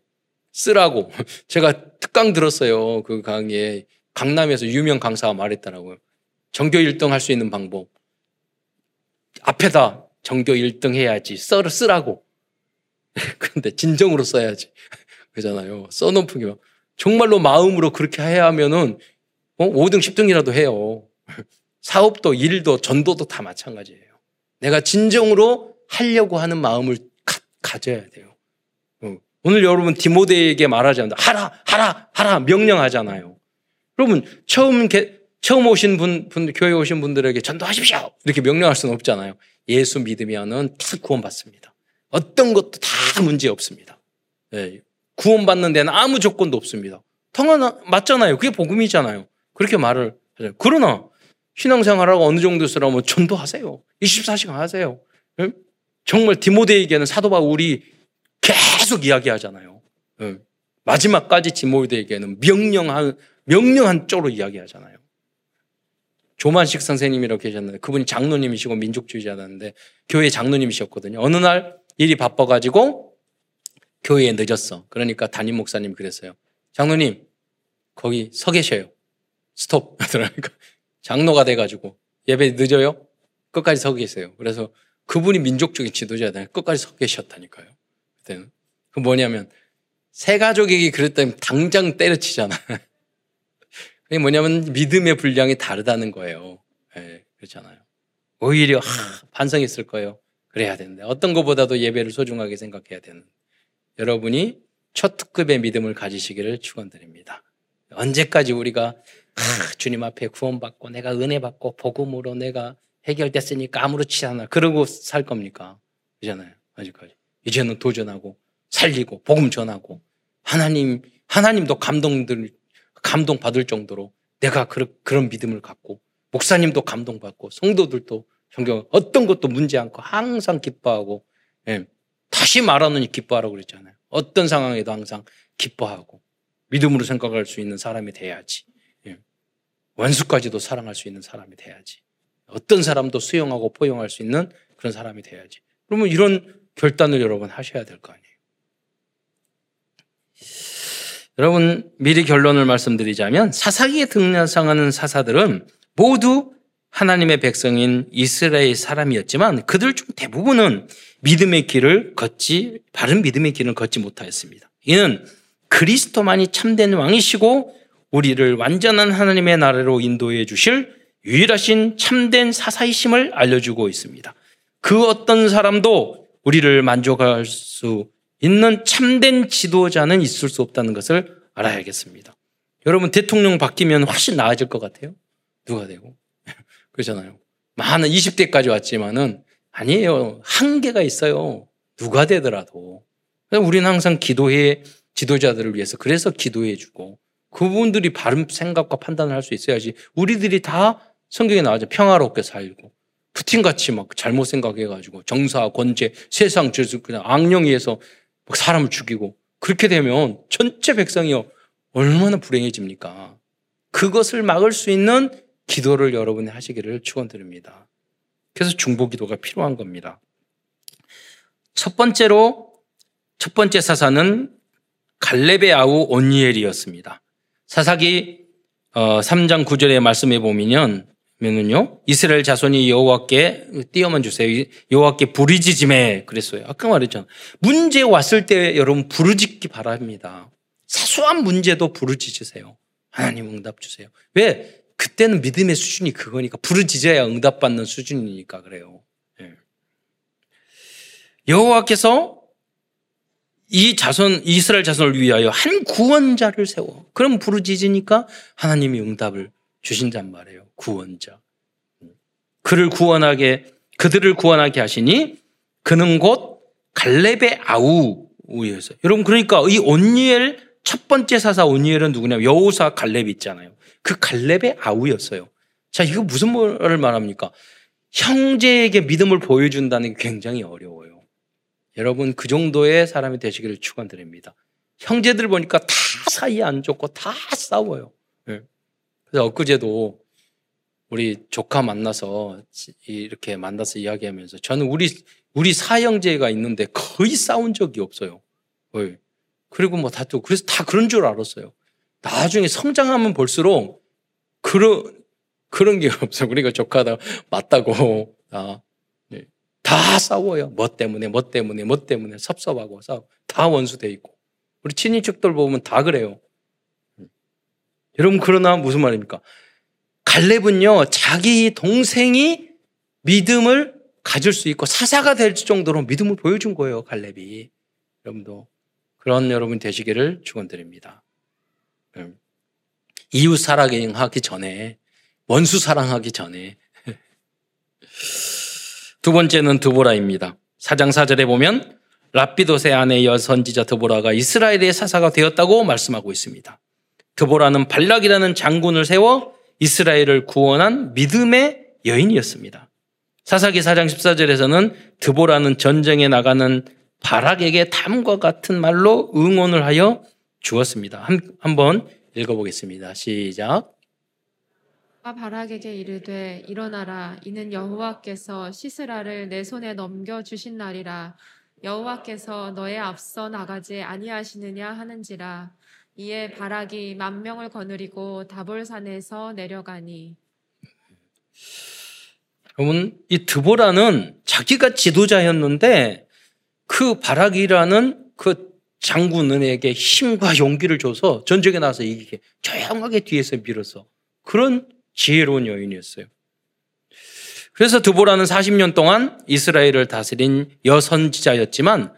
쓰라고. *laughs* 제가 특강 들었어요. 그 강의에 강남에서 유명 강사가 말했더라고요. 전교 1등 할수 있는 방법. 앞에다 전교 1등 해야지. 써, 쓰라고. *laughs* 근데 진정으로 써야지. *laughs* 그잖아요. 써놓기면. 정말로 마음으로 그렇게 해야 하면은, 어? 5등, 10등이라도 해요. *laughs* 사업도, 일도, 전도도 다 마찬가지예요. 내가 진정으로 하려고 하는 마음을 가, 져야 돼요. 어. 오늘 여러분 디모데에게 말하자면 하라, 하라, 하라 명령하잖아요. 여러분 처음 처음 오신 분, 분 교회 오신 분들에게 전도하십시오 이렇게 명령할 수는 없잖아요. 예수 믿으면은 다 구원받습니다. 어떤 것도 다 문제 없습니다. 네. 구원받는 데는 아무 조건도 없습니다. 통화 맞잖아요. 그게 복음이잖아요. 그렇게 말을 하잖아요. 그러나 신앙생활하고 어느 정도 쓰라면 전도하세요. 24시간 하세요. 네? 정말 디모데에게는 사도 바울이 계속 이야기하잖아요. 네. 마지막까지 디모데에게는 명령한 명령한 쪽으로 이야기하잖아요. 조만식 선생님이라고 계셨는데 그분이 장로님이시고 민족주의자였는데 교회 장로님이셨거든요. 어느 날 일이 바빠가지고 교회에 늦었어. 그러니까 담임 목사님 그랬어요. 장로님 거기 서 계셔요. 스톱. *laughs* 그러니까 장로가 돼가지고 예배 늦어요? 끝까지 서 계세요. 그래서 그분이 민족적인 지도자잖아요. 끝까지 서 계셨다니까요. 그때는. 그 뭐냐면 새 가족에게 그랬더니 당장 때려치잖아. *laughs* 그게 뭐냐면 믿음의 분량이 다르다는 거예요. 네, 그렇잖아요. 오히려 하, 반성했을 거예요. 그래야 되는데 어떤 것보다도 예배를 소중하게 생각해야 되는 여러분이 첫 특급의 믿음을 가지시기를 축원드립니다. 언제까지 우리가 하, 주님 앞에 구원받고 내가 은혜 받고 복음으로 내가 해결됐으니까 아무렇지 않아 그러고 살 겁니까? 그잖아요. 아직까지 이제는 도전하고 살리고 복음 전하고 하나님 하나님도 감동들 감동 받을 정도로 내가 그런, 그런 믿음을 갖고 목사님도 감동받고 성도들도 성경 어떤 것도 문제 않고 항상 기뻐하고 예, 다시 말하느니 기뻐하라고 그랬잖아요. 어떤 상황에도 항상 기뻐하고 믿음으로 생각할 수 있는 사람이 돼야지. 예, 원수까지도 사랑할 수 있는 사람이 돼야지. 어떤 사람도 수용하고 포용할 수 있는 그런 사람이 돼야지. 그러면 이런 결단을 여러분 하셔야 될 거 아니에요. 여러분 미리 결론을 말씀드리자면 사사기에 등장하는 사사들은 모두 하나님의 백성인 이스라엘 사람이었지만 그들 중 대부분은 믿음의 길을 걷지 바른 믿음의 길을 걷지 못하였습니다. 이는 그리스도만이 참된 왕이시고 우리를 완전한 하나님의 나라로 인도해 주실 유일하신 참된 사사이심을 알려주고 있습니다. 그 어떤 사람도 우리를 만족할 수 있는 참된 지도자는 있을 수 없다는 것을 알아야겠습니다. 여러분 대통령 바뀌면 훨씬 나아질 것 같아요. 누가 되고 *laughs* 그러잖아요. 많은 20대까지 왔지만은 아니에요. 한계가 있어요. 누가 되더라도. 우리는 항상 기도해 지도자들을 위해서 그래서 기도해 주고 그분들이 바른 생각과 판단을 할 수 있어야지 우리들이 다 성경에 나와죠 평화롭게 살고 푸틴같이 막 잘못 생각해가지고 정사, 권제, 세상 죄수 그냥 악령위에서 사람을 죽이고 그렇게 되면 전체 백성이 얼마나 불행해집니까? 그것을 막을 수 있는 기도를 여러분이 하시기를 축원드립니다. 그래서 중보 기도가 필요한 겁니다. 첫 번째로 첫 번째 사사는 갈렙의 아우 온니엘이었습니다. 사사기 3장 어, 9절의 말씀에 보면은 면은요 이스라엘 자손이 여호와께 띄어만 주세요. 여호와께 부르짖음에 그랬어요. 아까 말했잖아 문제 왔을 때 여러분 부르짖기 바랍니다. 사소한 문제도 부르짖으세요. 하나님 응답 주세요. 왜? 그때는 믿음의 수준이 그거니까 부르짖어야 응답받는 수준이니까 그래요. 예. 여호와께서 이 자손 이스라엘 자손을 위하여 한 구원자를 세워. 그럼 부르짖으니까 하나님이 응답을 주신단 말이에요. 구원자. 그를 구원하게 그들을 구원하게 하시니 그는 곧 갈렙의 아우였어요. 여러분 그러니까 이 온니엘 첫 번째 사사 온니엘은 누구냐면 여호사 갈렙 있잖아요. 그 갈렙의 아우였어요. 자 이거 무슨 말을 말합니까? 형제에게 믿음을 보여준다는 게 굉장히 어려워요. 여러분 그 정도의 사람이 되시기를 축원드립니다. 형제들 보니까 다 사이 안 좋고 다 싸워요. 네. 그래서 엊그제도 우리 조카 만나서 이렇게 만나서 이야기하면서 저는 우리 우리 사형제가 있는데 거의 싸운 적이 없어요. 거의. 그리고 뭐 다투 그래서 다 그런 줄 알았어요. 나중에 성장하면 볼수록 그런 그런 게 없어. 그러니까 조카다 맞다고 아, 네. 다 싸워요. 뭐 때문에, 뭐 때문에, 뭐 때문에 섭섭하고 싸워. 다 원수 돼 있고. 우리 친인척들 보면 다 그래요. 여러분 그러나 무슨 말입니까? 갈렙은요 자기 동생이 믿음을 가질 수 있고 사사가 될 정도로 믿음을 보여준 거예요 갈렙이. 여러분도 그런 여러분 되시기를 축원드립니다. 음. 이웃 사랑하기 전에 원수 사랑하기 전에 *laughs* 두 번째는 드보라입니다. 사장 사절에 보면 라피도세 아내 여선지자 드보라가 이스라엘의 사사가 되었다고 말씀하고 있습니다. 드보라는 발락이라는 장군을 세워 이스라엘을 구원한 믿음의 여인이었습니다. 사사기 4장 14절에서는 드보라는 전쟁에 나가는 바락에게 다음과 같은 말로 응원을 하여 주었습니다. 한, 한번 읽어보겠습니다. 시작. 바락에게 이르되 일어나라 이는 여호와께서 시스라를 내 손에 넘겨 주신 날이라 여호와께서 너의 앞서 나가지 아니하시느냐 하는지라 이에 바락이 만 명을 거느리고 다볼산에서 내려가니 여러분 이 드보라는 자기가 지도자였는데 그 바락이라는 그 장군에게 힘과 용기를 줘서 전쟁에 나서 이기게 조용하게 뒤에서 밀어서 그런 지혜로운 여인이었어요. 그래서 드보라는 40년 동안 이스라엘을 다스린 여선지자였지만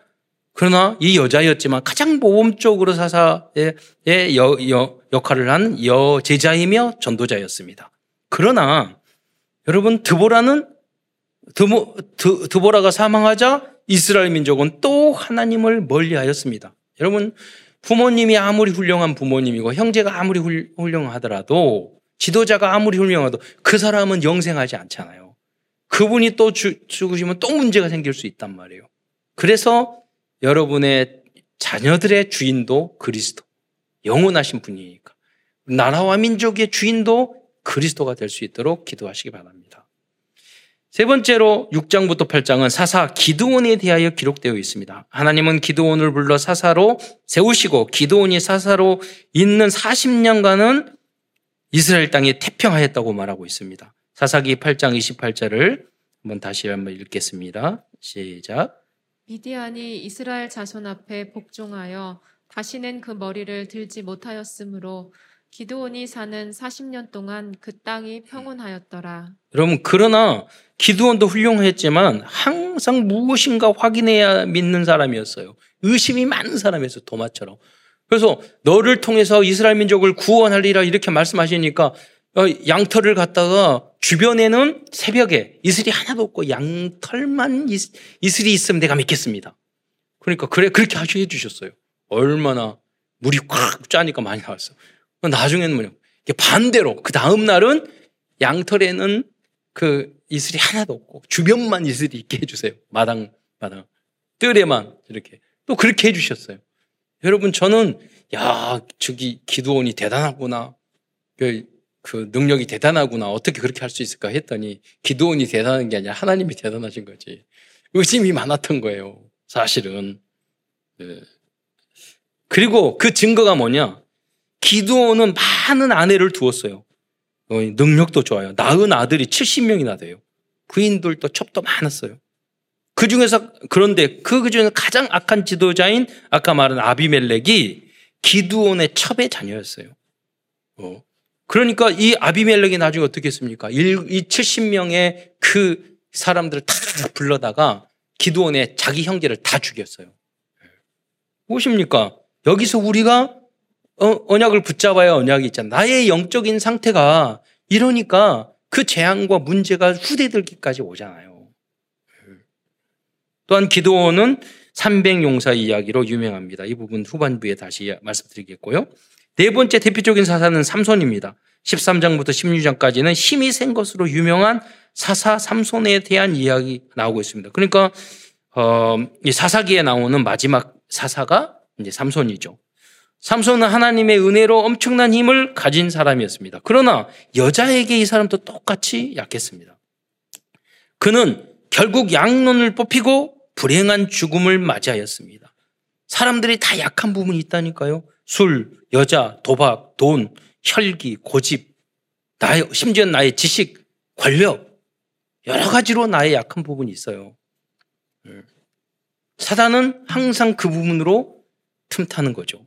그러나 이 여자였지만 가장 모범적으로 사사의 여, 여, 역할을 한 여제자이며 전도자였습니다. 그러나 여러분 드보라는 드보, 드, 드보라가 사망하자 이스라엘 민족은 또 하나님을 멀리하였습니다. 여러분 부모님이 아무리 훌륭한 부모님이고 형제가 아무리 훌 륭하더라도 지도자가 아무리 훌륭하도 그 사람은 영생하지 않잖아요. 그분이 또 주, 죽으시면 또 문제가 생길 수 있단 말이에요. 그래서 여러분의 자녀들의 주인도 그리스도, 영원하신 분이니까. 나라와 민족의 주인도 그리스도가 될 수 있도록 기도하시기 바랍니다. 세 번째로 6장부터 8장은 사사 기드온에 대하여 기록되어 있습니다. 하나님은 기드온을 불러 사사로 세우시고 기드온이 사사로 있는 40년간은 이스라엘 땅이 태평하였다고 말하고 있습니다. 사사기 8장 28절을 한번 다시 한번 읽겠습니다. 시작. 미디안이 이스라엘 자손 앞에 복종하여 다시는 그 머리를 들지 못하였으므로 기드온이 사는 40년 동안 그 땅이 평온하였더라. 여러분 그러나 기드온도 훌륭했지만 항상 무엇인가 확인해야 믿는 사람이었어요. 의심이 많은 사람이었어요. 도마처럼. 그래서 너를 통해서 이스라엘 민족을 구원하리라 이렇게 말씀하시니까 어, 양털을 갖다가 주변에는 새벽에 이슬이 하나도 없고 양털만 이슬이 있으면 내가 믿겠습니다. 그러니까 그래 그렇게 하셔 주셨어요. 얼마나 물이 꽉 짜니까 많이 나왔어. 나중에는 뭐냐 반대로 그 다음 날은 양털에는 그 이슬이 하나도 없고 주변만 이슬이 있게 해주세요. 마당 마당 뜰에만 이렇게 또 그렇게 해주셨어요. 여러분 저는 야 저기 기도원이 대단하구나. 그, 그 능력이 대단하구나. 어떻게 그렇게 할 수 있을까 했더니 기도원이 대단한 게 아니라 하나님이 대단하신 거지. 의심이 많았던 거예요. 사실은. 네. 그리고 그 증거가 뭐냐? 기도원은 많은 아내를 두었어요. 어, 능력도 좋아요. 낳은 아들이 70명이나 돼요. 부인들도 첩도 많았어요. 그 중에서 그런데 그 중에서 가장 악한 지도자인 아까 말한 아비멜렉이 기두온의 첩의 자녀였어요. 어. 그러니까 이 아비멜렉이 나중에 어떻게 했습니까? 이 70명의 그 사람들을 다 불러다가 기두온의 자기 형제를 다 죽였어요. 무엇입니까? 여기서 우리가 어, 언약을 붙잡아야 언약이 있잖아. 나의 영적인 상태가 이러니까 그 재앙과 문제가 후대들기까지 오잖아요. 또한 기도원은 300용사 이야기로 유명합니다. 이 부분 후반부에 다시 말씀드리겠고요. 네 번째 대표적인 사사는 삼손입니다. 13장부터 16장까지는 힘이 센 것으로 유명한 사사 삼손에 대한 이야기 나오고 있습니다. 그러니까 어, 이 사사기에 나오는 마지막 사사가 이제 삼손이죠. 삼손은 하나님의 은혜로 엄청난 힘을 가진 사람이었습니다. 그러나 여자에게 이 사람도 똑같이 약했습니다. 그는 결국 양론을 뽑히고 불행한 죽음을 맞이하였습니다. 사람들이 다 약한 부분이 있다니까요. 술, 여자, 도박, 돈, 혈기, 고집 나의 심지어 나의 지식, 권력 여러 가지로 나의 약한 부분이 있어요. 예. 사단은 항상 그 부분으로 틈타는 거죠.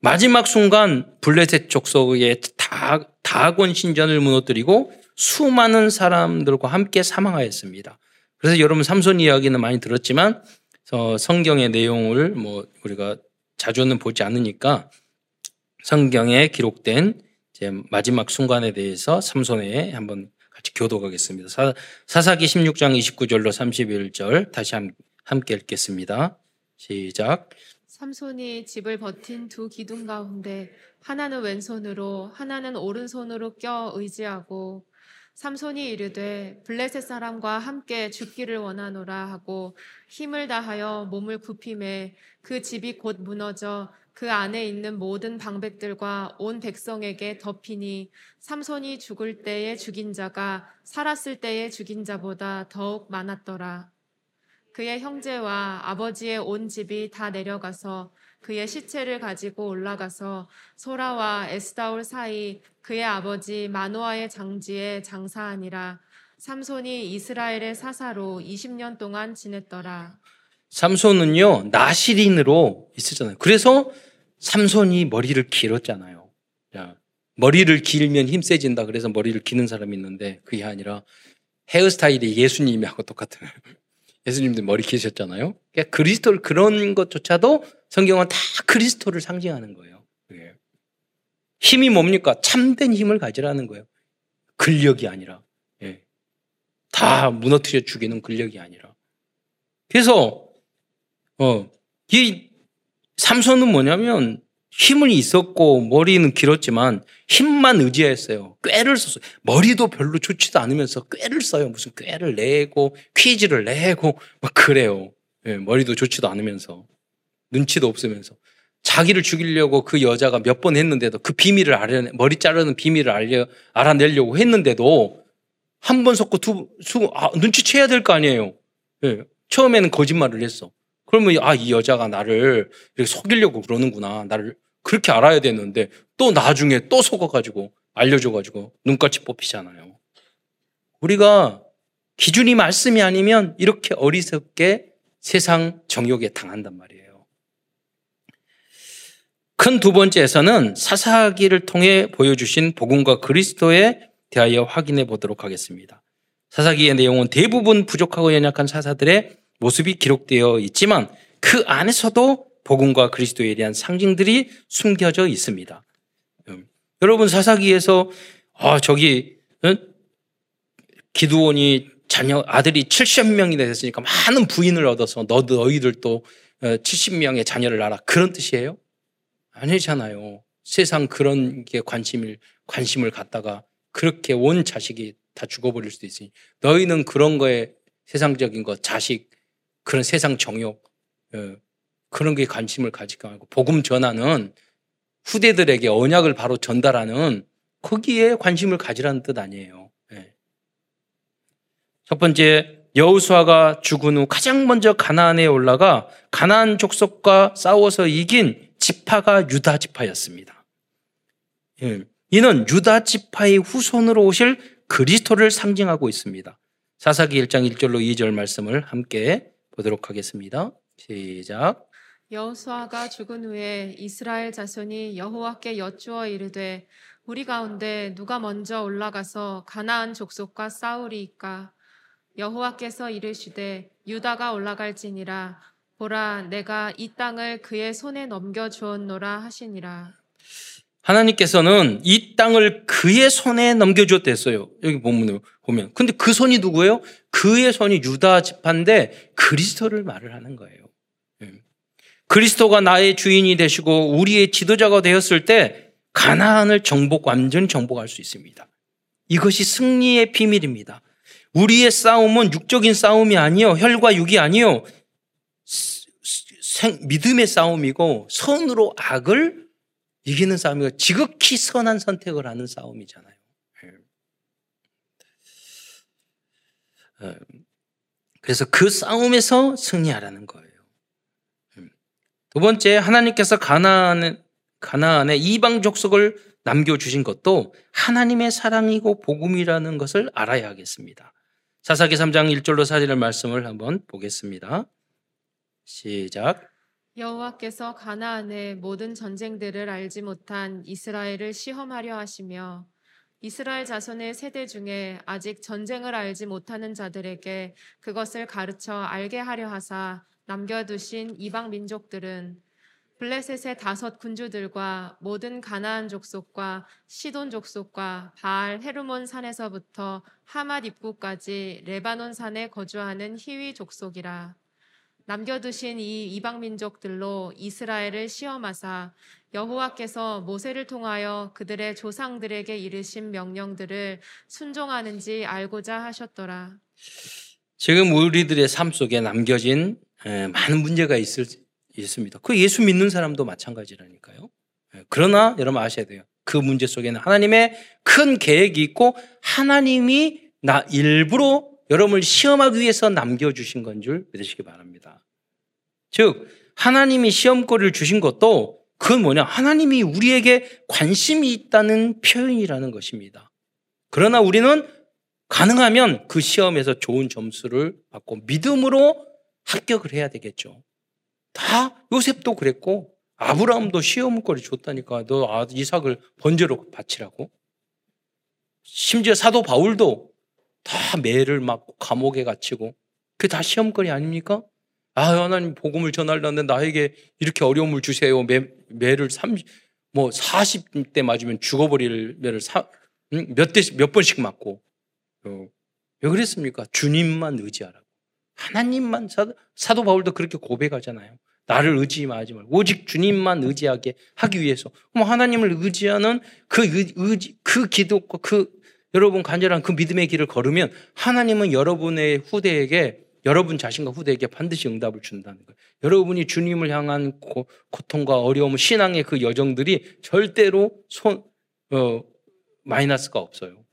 마지막 순간 블레셋 족속의 다, 다곤 신전을 무너뜨리고 수많은 사람들과 함께 사망하였습니다. 그래서 여러분 삼손 이야기는 많이 들었지만 어, 성경의 내용을 뭐 우리가 자주는 보지 않으니까 성경에 기록된 마지막 순간에 대해서 삼손에 한번 같이 교도하겠습니다. 사, 사사기 16장 29절로 31절 다시 함께 읽겠습니다. 시작. 삼손이 집을 버틴 두 기둥 가운데 하나는 왼손으로 하나는 오른손으로 껴 의지하고 삼손이 이르되 블레셋 사람과 함께 죽기를 원하노라 하고 힘을 다하여 몸을 굽힘에 그 집이 곧 무너져 그 안에 있는 모든 방백들과 온 백성에게 덮이니 삼손이 죽을 때에 죽인 자가 살았을 때에 죽인 자보다 더욱 많았더라. 그의 형제와 아버지의 온 집이 다 내려가서 그의 시체를 가지고 올라가서 소라와 에스다올 사이 그의 아버지 마노아의 장지에 장사하니라. 삼손이 이스라엘의 사사로 20년 동안 지냈더라. 삼손은요 나시린으로 있었잖아요. 그래서 삼손이 머리를 길었잖아요. 야, 머리를 길면 힘 세진다. 그래서 머리를 기는 사람이 있는데 그게 아니라 헤어스타일이 예수님하고 똑같아요. *laughs* 예수님도 머리 기셨잖아요. 그러니까 그리스도를 그런 것조차도 성경은 다 그리스도를 상징하는 거예요. 힘이 뭡니까? 참된 힘을 가지라는 거예요. 근력이 아니라. 예. 다 무너뜨려 죽이는 근력이 아니라. 그래서, 어, 이 삼손은 뭐냐면 힘은 있었고 머리는 길었지만 힘만 의지했어요. 꾀를 썼어요. 머리도 별로 좋지도 않으면서 꾀를 써요. 무슨 꾀를 내고 퀴즈를 내고 막 그래요. 예, 머리도 좋지도 않으면서 눈치도 없으면서 자기를 죽이려고 그 여자가 몇 번 했는데도 그 비밀을 알아 머리 자르는 비밀을 알려 알아내려고 했는데도 한 번 속고 두 수, 아, 눈치채야 될 거 아니에요. 예, 처음에는 거짓말을 했어. 그러면 아 이 여자가 나를 이렇게 속이려고 그러는구나. 나를 그렇게 알아야 되는데 또 나중에 또 속아가지고 알려줘가지고 눈까지 뽑히잖아요. 우리가 기준이 말씀이 아니면 이렇게 어리석게 세상 정욕에 당한단 말이에요. 큰 두 번째에서는 사사기를 통해 보여주신 복음과 그리스도에 대하여 확인해 보도록 하겠습니다. 사사기의 내용은 대부분 부족하고 연약한 사사들의 모습이 기록되어 있지만 그 안에서도 복음과 그리스도에 대한 상징들이 숨겨져 있습니다. 음, 여러분 사사기에서 아 저기 기두원이 자녀 아들이 70명이 됐으니까 많은 부인을 얻어서 너 너희들도 70명의 어, 자녀를 낳아 그런 뜻이에요? 아니잖아요. 세상 그런 게 관심을 관심을 갖다가 그렇게 온 자식이 다 죽어버릴 수도 있으니 너희는 그런 거에 세상적인 것 자식 그런 세상 정욕 어, 그런 게 관심을 가지지 말고 복음 전하는 후대들에게 언약을 바로 전달하는 거기에 관심을 가지라는 뜻 아니에요. 네. 첫 번째 여우수아가 죽은 후 가장 먼저 가나안에 올라가 가나안 족속과 싸워서 이긴 지파가 유다 지파였습니다. 네. 이는 유다 지파의 후손으로 오실 그리스도를 상징하고 있습니다. 사사기 1장 1절로 2절 말씀을 함께 보도록 하겠습니다. 시작. 여호수아가 죽은 후에 이스라엘 자손이 여호와께 여쭈어 이르되 우리 가운데 누가 먼저 올라가서 가나안 족속과 싸우리이까 여호와께서 이르시되 유다가 올라갈지니라 보라 내가 이 땅을 그의 손에 넘겨 주었노라 하시니라 하나님께서는 이 땅을 그의 손에 넘겨 주었댔어요. 여기 본문을 보면. 근데 그 손이 누구예요? 그의 손이 유다 지파인데 그리스도를 말을 하는 거예요. 그리스도가 나의 주인이 되시고 우리의 지도자가 되었을 때 가나안을 정복 완전히 정복할 수 있습니다. 이것이 승리의 비밀입니다. 우리의 싸움은 육적인 싸움이 아니요 혈과 육이 아니요 믿음의 싸움이고 선으로 악을 이기는 싸움이고 지극히 선한 선택을 하는 싸움이잖아요. 예. 그래서 그 싸움에서 승리하라는 거예요. 두 번째 하나님께서 가나안 가나안의 이방 족속을 남겨 주신 것도 하나님의 사랑이고 복음이라는 것을 알아야 하겠습니다. 사사기 3장 1절로 4절의 말씀을 한번 보겠습니다. 시작. 여호와께서 가나안의 모든 전쟁들을 알지 못한 이스라엘을 시험하려 하시며 이스라엘 자손의 세대 중에 아직 전쟁을 알지 못하는 자들에게 그것을 가르쳐 알게 하려 하사 남겨두신 이방 민족들은 블레셋의 다섯 군주들과 모든 가나안 족속과 시돈 족속과 바알 헤르몬 산에서부터 하맛 입구까지 레바논 산에 거주하는 히위 족속이라. 남겨두신 이 이방 민족들로 이스라엘을 시험하사 여호와께서 모세를 통하여 그들의 조상들에게 이르신 명령들을 순종하는지 알고자 하셨더라. 지금 우리들의 삶 속에 남겨진 많은 문제가 있을, 있습니다. 그 예수 믿는 사람도 마찬가지라니까요. 그러나 여러분 아셔야 돼요. 그 문제 속에는 하나님의 큰 계획이 있고 하나님이 나 일부러 여러분을 시험하기 위해서 남겨주신 건 줄 믿으시기 바랍니다. 즉, 하나님이 시험거리를 주신 것도 그건 뭐냐? 하나님이 우리에게 관심이 있다는 표현이라는 것입니다. 그러나 우리는 가능하면 그 시험에서 좋은 점수를 받고 믿음으로 합격을 해야 되겠죠. 다 요셉도 그랬고 아브라함도 시험거리 줬다니까 너 아, 이삭을 번제로 바치라고. 심지어 사도 바울도 다 매를 맞고 감옥에 갇히고 그게 다 시험거리 아닙니까? 아 하나님 복음을 전하려는데 나에게 이렇게 어려움을 주세요. 매, 매를 30, 뭐 40대 맞으면 죽어버릴 매를? 몇 대씩 몇 번씩 맞고 어, 왜 그랬습니까? 주님만 의지하라고. 하나님만 사도, 사도 바울도 그렇게 고백하잖아요. 나를 의지하지 말고 오직 주님만 의지하게 하기 위해서 그럼 하나님을 의지하는 그 의지 그 기도과 그 여러분 간절한 그 믿음의 길을 걸으면 하나님은 여러분의 후대에게 여러분 자신과 후대에게 반드시 응답을 준다는 거예요. 여러분이 주님을 향한 고, 통과 어려움, 신앙의 그 여정들이 절대로 손, 어, 마이너스가 없어요.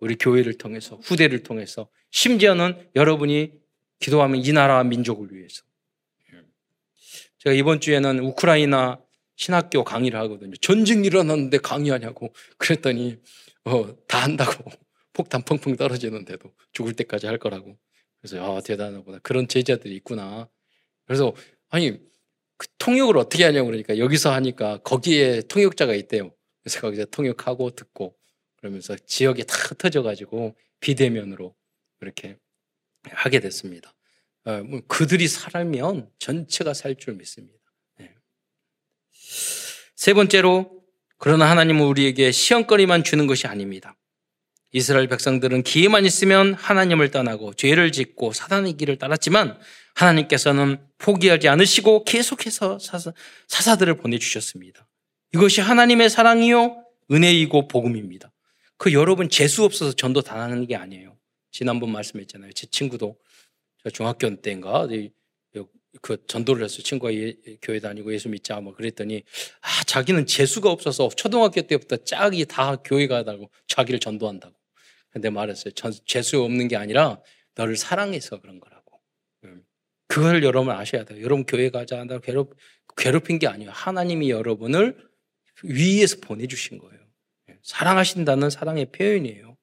우리 교회를 통해서, 후대를 통해서, 심지어는 여러분이 기도하면 이 나라와 민족을 위해서. 제가 이번 주에는 우크라이나 신학교 강의를 하거든요. 전쟁 일어났는데 강의하냐고 그랬더니 어, 다 한다고 *laughs* 폭탄 펑펑 떨어지는데도 죽을 때까지 할 거라고. 그래서 아 대단하구나 그런 제자들이 있구나. 그래서 아니 그 통역을 어떻게 하냐고 그러니까 여기서 하니까 거기에 통역자가 있대요. 그래서 거기서 통역하고 듣고 그러면서 지역이 다 흩어져가지고 비대면으로 이렇게 하게 됐습니다. 어, 뭐 그들이 살면 전체가 살 줄 믿습니다. 네. 세 번째로 그러나 하나님은 우리에게 시험거리만 주는 것이 아닙니다. 이스라엘 백성들은 기회만 있으면 하나님을 떠나고 죄를 짓고 사단의 길을 따랐지만 하나님께서는 포기하지 않으시고 계속해서 사사, 사사들을 보내주셨습니다. 이것이 하나님의 사랑이요 은혜이고 복음입니다. 그 여러분 재수 없어서 전도 당하는 게 아니에요. 지난번 말씀했잖아요. 제 친구도 중학교 때인가 그 전도를 했어요. 친구가 예, 교회 다니고 예수 믿자 뭐 그랬더니 아 자기는 재수가 없어서 초등학교 때부터 짝이 다 교회 가다고 자기를 전도한다고. 근데 말했어요. 재수 없는 게 아니라 너를 사랑해서 그런 거라고. 음. 그걸 여러분 아셔야 돼요. 여러분 교회 가자 한다 괴롭 괴롭힌 게 아니에요. 하나님이 여러분을 위에서 보내주신 거예요. 예. 사랑하신다는 사랑의 표현이에요.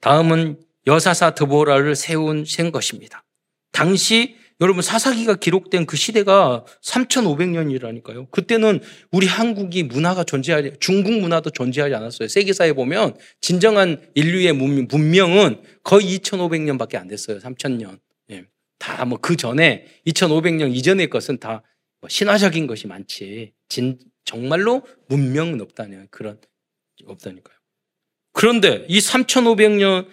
다음은 여사사 드보라를 세운 센 것입니다. 당시 여러분 사사기가 기록된 그 시대가 3,500년이라니까요. 그때는 우리 한국이 문화가 존재하지 중국 문화도 존재하지 않았어요. 세계사에 보면 진정한 인류의 문명은 거의 2,500년밖에 안 됐어요. 3,000년. 예. 다뭐 그 전에 2,500년 이전의 것은 다뭐 신화적인 것이 많지. 진 정말로 문명은 없다는 그런 없다니까요. 그런데 이 3,500년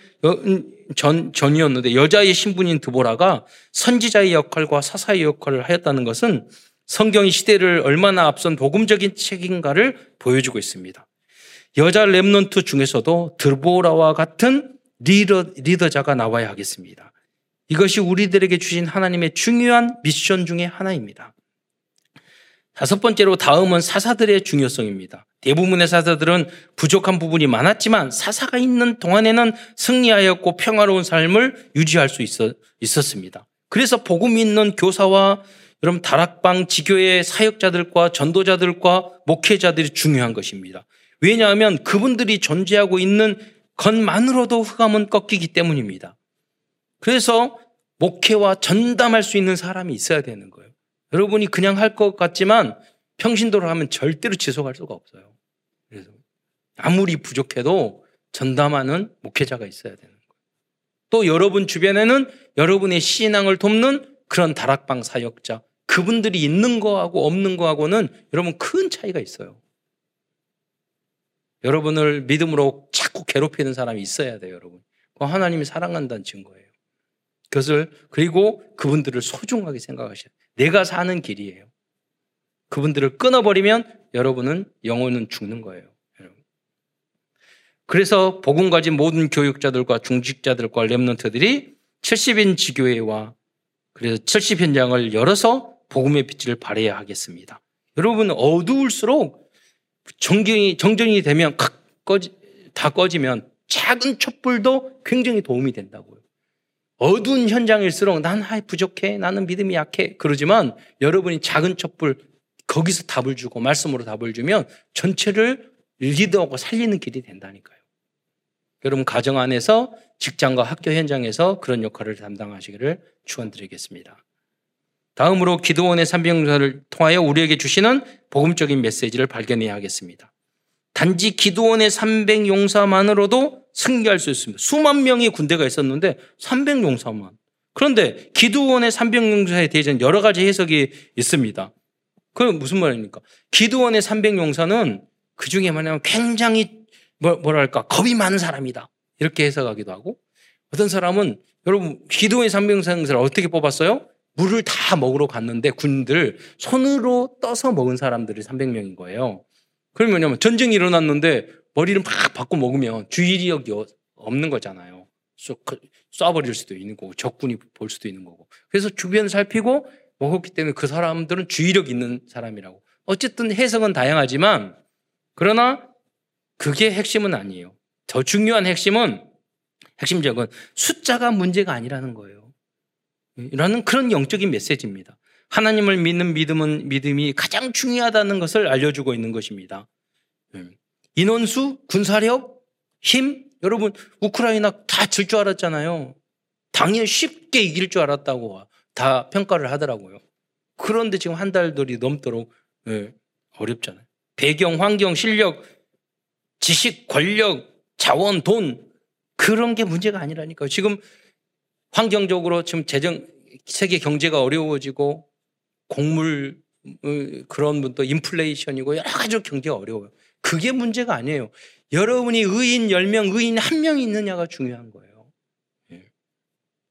전, 전이었는데 여자의 신분인 드보라가 선지자의 역할과 사사의 역할을 하였다는 것은 성경이 시대를 얼마나 앞선 복음적인 책인가를 보여주고 있습니다. 여자 remnant 중에서도 드보라와 같은 리더, 리더자가 나와야 하겠습니다. 이것이 우리들에게 주신 하나님의 중요한 미션 중의 하나입니다. 다섯 번째로 다음은 사사들의 중요성입니다. 대부분의 사사들은 부족한 부분이 많았지만 사사가 있는 동안에는 승리하였고 평화로운 삶을 유지할 수 있었, 습니다 그래서 복음 있는 교사와 여러분 다락방 지교의 사역자들과 전도자들과 목회자들이 중요한 것입니다. 왜냐하면 그분들이 존재하고 있는 것만으로도 흑암은 꺾이기 때문입니다. 그래서 목회와 전담할 수 있는 사람이 있어야 되는 거예요. 여러분이 그냥 할 것 같지만 평신도를 하면 절대로 지속할 수가 없어요. 아무리 부족해도 전담하는 목회자가 있어야 되는 거예요. 또 여러분 주변에는 여러분의 신앙을 돕는 그런 다락방 사역자, 그분들이 있는 거하고 없는 거하고는 여러분 큰 차이가 있어요. 여러분을 믿음으로 자꾸 괴롭히는 사람이 있어야 돼요, 여러분. 그 하나님이 사랑한다는 증거예요. 그것을 그리고 그분들을 소중하게 생각하셔야 돼요. 내가 사는 길이에요. 그분들을 끊어버리면 여러분은 영혼은 죽는 거예요. 그래서 복음 가진 모든 교육자들과 중직자들과 렘넌트들이 70인 지 교회와 그래서 70 현장을 열어서 복음의 빛을 발해야 하겠습니다. 여러분 어두울수록 정경이 정전이 되면 꺼지, 다 꺼지면 작은 촛불도 굉장히 도움이 된다고요. 어두운 현장일수록 난 하이 부족해, 나는 믿음이 약해. 그러지만 여러분이 작은 촛불 거기서 답을 주고 말씀으로 답을 주면 전체를 리드하고 살리는 길이 된다니까요. 여러분 가정 안에서 직장과 학교 현장에서 그런 역할을 담당하시기를 축원드리겠습니다. 다음으로 기도원의 삼병사를 통하여 우리에게 주시는 복음적인 메시지를 발견해야 하겠습니다. 단지 기도원의 300 용사만으로도 승리할 수 있습니다. 수만 명의 군대가 있었는데 300 용사만. 그런데 기도원의 300 용사에 대해서는 여러 가지 해석이 있습니다. 그 무슨 말입니까? 기도원의 300 용사는 그 중에 뭐냐면 굉장히 뭐, 뭐랄까 겁이 많은 사람이다. 이렇게 해석하기도 하고 어떤 사람은 여러분 기도원의 300용사를 어떻게 뽑았어요? 물을 다 먹으러 갔는데 군들 손으로 떠서 먹은 사람들이 300명인 거예요. 그러면 뭐냐면 전쟁이 일어났는데 머리를 막 받고 먹으면 주의력이 없는 거잖아요. 그 쏴버릴 수도 있는 거고 적군이 볼 수도 있는 거고. 그래서 주변 살피고 먹었기 때문에 그 사람들은 주의력 있는 사람이라고. 어쨌든 해석은 다양하지만 그러나 그게 핵심은 아니에요. 더 중요한 핵심은 핵심적은 숫자가 문제가 아니라는 거예요. 라는 그런 영적인 메시지입니다. 하나님을 믿는 믿음은 믿음이 가장 중요하다는 것을 알려주고 있는 것입니다. 음. 인원수, 군사력, 힘, 여러분 우크라이나 다 질 줄 알았잖아요. 당연히 쉽게 이길 줄 알았다고 다 평가를 하더라고요. 그런데 지금 한 달들이 넘도록 네, 어렵잖아요. 배경, 환경, 실력, 지식, 권력, 자원, 돈 그런 게 문제가 아니라니까요. 지금 환경적으로 지금 재정 세계 경제가 어려워지고 곡물 어, 그런 분도 인플레이션이고 여러 가지 경제가 어려워요. 그게 문제가 아니에요. 여러분이 의인 10명, 의인 1명이 있느냐가 중요한 거예요. 예.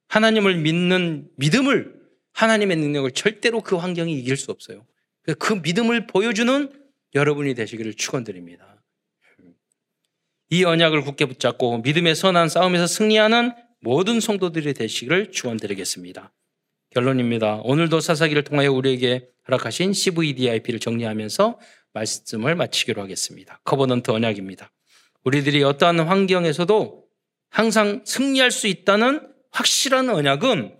하나님을 믿는 믿음을 하나님의 능력을 절대로 그 환경이 이길 수 없어요. 그 믿음을 보여주는 여러분이 되시기를 축원드립니다. 이 언약을 굳게 붙잡고 믿음의 선한 싸움에서 승리하는 모든 성도들이 되시기를 축원드리겠습니다. 결론입니다. 오늘도 사사기를 통하여 우리에게 허락하신 CVDIP를 정리하면서 말씀을 마치기로 하겠습니다. covenant 언약입니다. 우리들이 어떠한 환경에서도 항상 승리할 수 있다는 확실한 언약은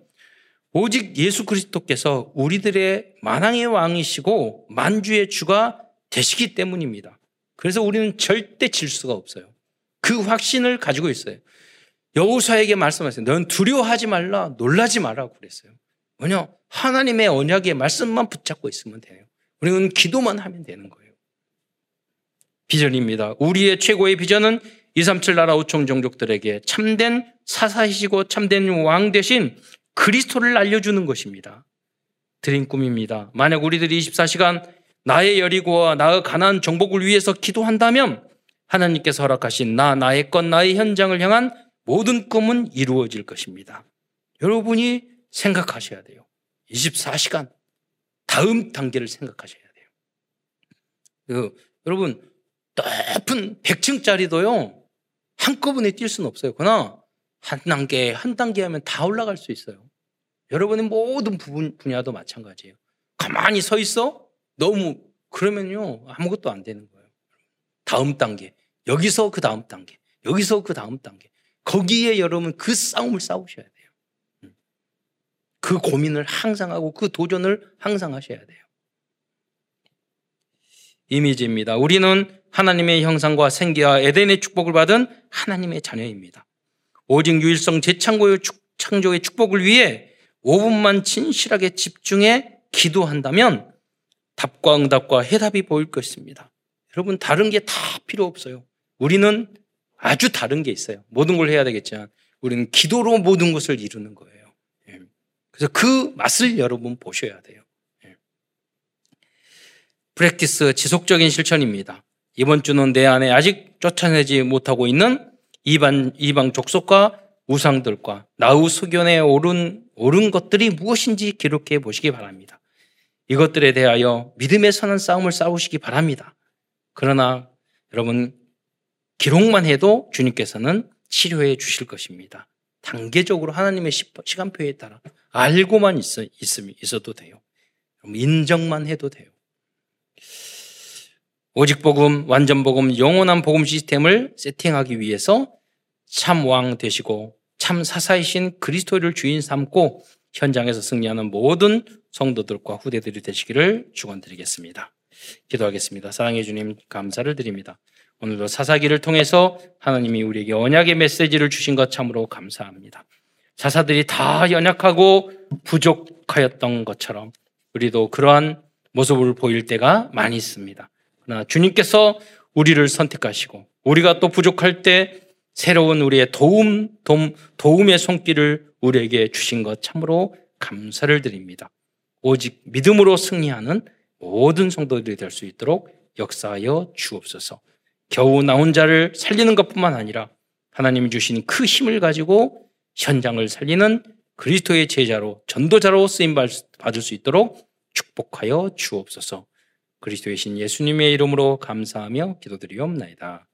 오직 예수 그리스도께서 우리들의 만왕의 왕이시고 만주의 주가 되시기 때문입니다. 그래서 우리는 절대 질 수가 없어요. 그 확신을 가지고 있어요. 여호수아에게 말씀하세요. 넌 두려워하지 말라, 놀라지 말라고 그랬어요. 뭐냐? 하나님의 언약의 말씀만 붙잡고 있으면 돼요. 우리는 기도만 하면 되는 거예요. 비전입니다. 우리의 최고의 비전은 237 나라 5총 종족들에게 참된 사사이시고 참된 왕 대신 그리스도를 알려주는 것입니다. 드린 꿈입니다. 만약 우리들이 24시간 나의 여리고와 나의 가난 정복을 위해서 기도한다면 하나님께서 허락하신 나, 나의 것, 나의 현장을 향한 모든 꿈은 이루어질 것입니다. 여러분이 생각하셔야 돼요. 24시간 다음 단계를 생각하셔야 돼요. 그, 여러분 높은 100층짜리도요 한꺼번에 뛸 수는 없어요. 그러나 한 단계 한 단계 하면 다 올라갈 수 있어요. 여러분의 모든 부분 분야도 마찬가지예요. 가만히 서 있어 너무 그러면요 아무것도 안 되는 거예요. 다음 단계 여기서 그 다음 단계 여기서 그 다음 단계 거기에 여러분 그 싸움을 싸우셔야 돼요. 그그 고민을 항상 하고 그 도전을 항상 하셔야 돼요. 이미지입니다. 우리는 하나님의 형상과 생기와 에덴의 축복을 받은 하나님의 자녀입니다. 오직 유일성 재창조의 창조의 축복을 위해 5분만 진실하게 집중해 기도한다면 답과 응답과 해답이 보일 것입니다. 여러분 다른 게 다 필요 없어요. 우리는 아주 다른 게 있어요. 모든 걸 해야 되겠지만 우리는 기도로 모든 것을 이루는 거예요. 예. 그래서 그 맛을 여러분 보셔야 돼요. 예. 프랙티스 지속적인 실천입니다. 이번 주는 내 안에 아직 쫓아내지 못하고 있는 이방, 이방 족속과 우상들과 나우 수견에 오른, 오른 것들이 무엇인지 기록해 보시기 바랍니다. 이것들에 대하여 믿음에 서는 싸움을 싸우시기 바랍니다. 그러나 여러분, 기록만 해도 주님께서는 치료해 주실 것입니다. 단계적으로 하나님의 시간표에 따라 알고만 있어, 있어도 돼요. 인정만 해도 돼요. 오직 복음, 완전 복음, 영원한 복음 시스템을 세팅하기 위해서 참 왕 되시고 참 사사이신 그리스도를 주인 삼고 현장에서 승리하는 모든 성도들과 후대들이 되시기를 축원드리겠습니다. 기도하겠습니다. 사랑해 주님 감사를 드립니다. 오늘도 사사기를 통해서 하나님이 우리에게 언약의 메시지를 주신 것 참으로 감사합니다. 사사들이 다 연약하고 부족하였던 것처럼 우리도 그러한 모습을 보일 때가 많이 있습니다. 그러나 주님께서 우리를 선택하시고 우리가 또 부족할 때 새로운 우리의 도움, 도움, 도움의 손길을 우리에게 주신 것 참으로 감사를 드립니다. 오직 믿음으로 승리하는 모든 성도들이 될 수 있도록 역사하여 주옵소서. 겨우 나온 자를 살리는 것뿐만 아니라 하나님이 주신 그 힘을 가지고 현장을 살리는 그리스도의 제자로 전도자로 쓰임 받을 수 있도록 축복하여 주옵소서. 그리스도의 신 예수님의 이름으로 감사하며 기도드리옵나이다.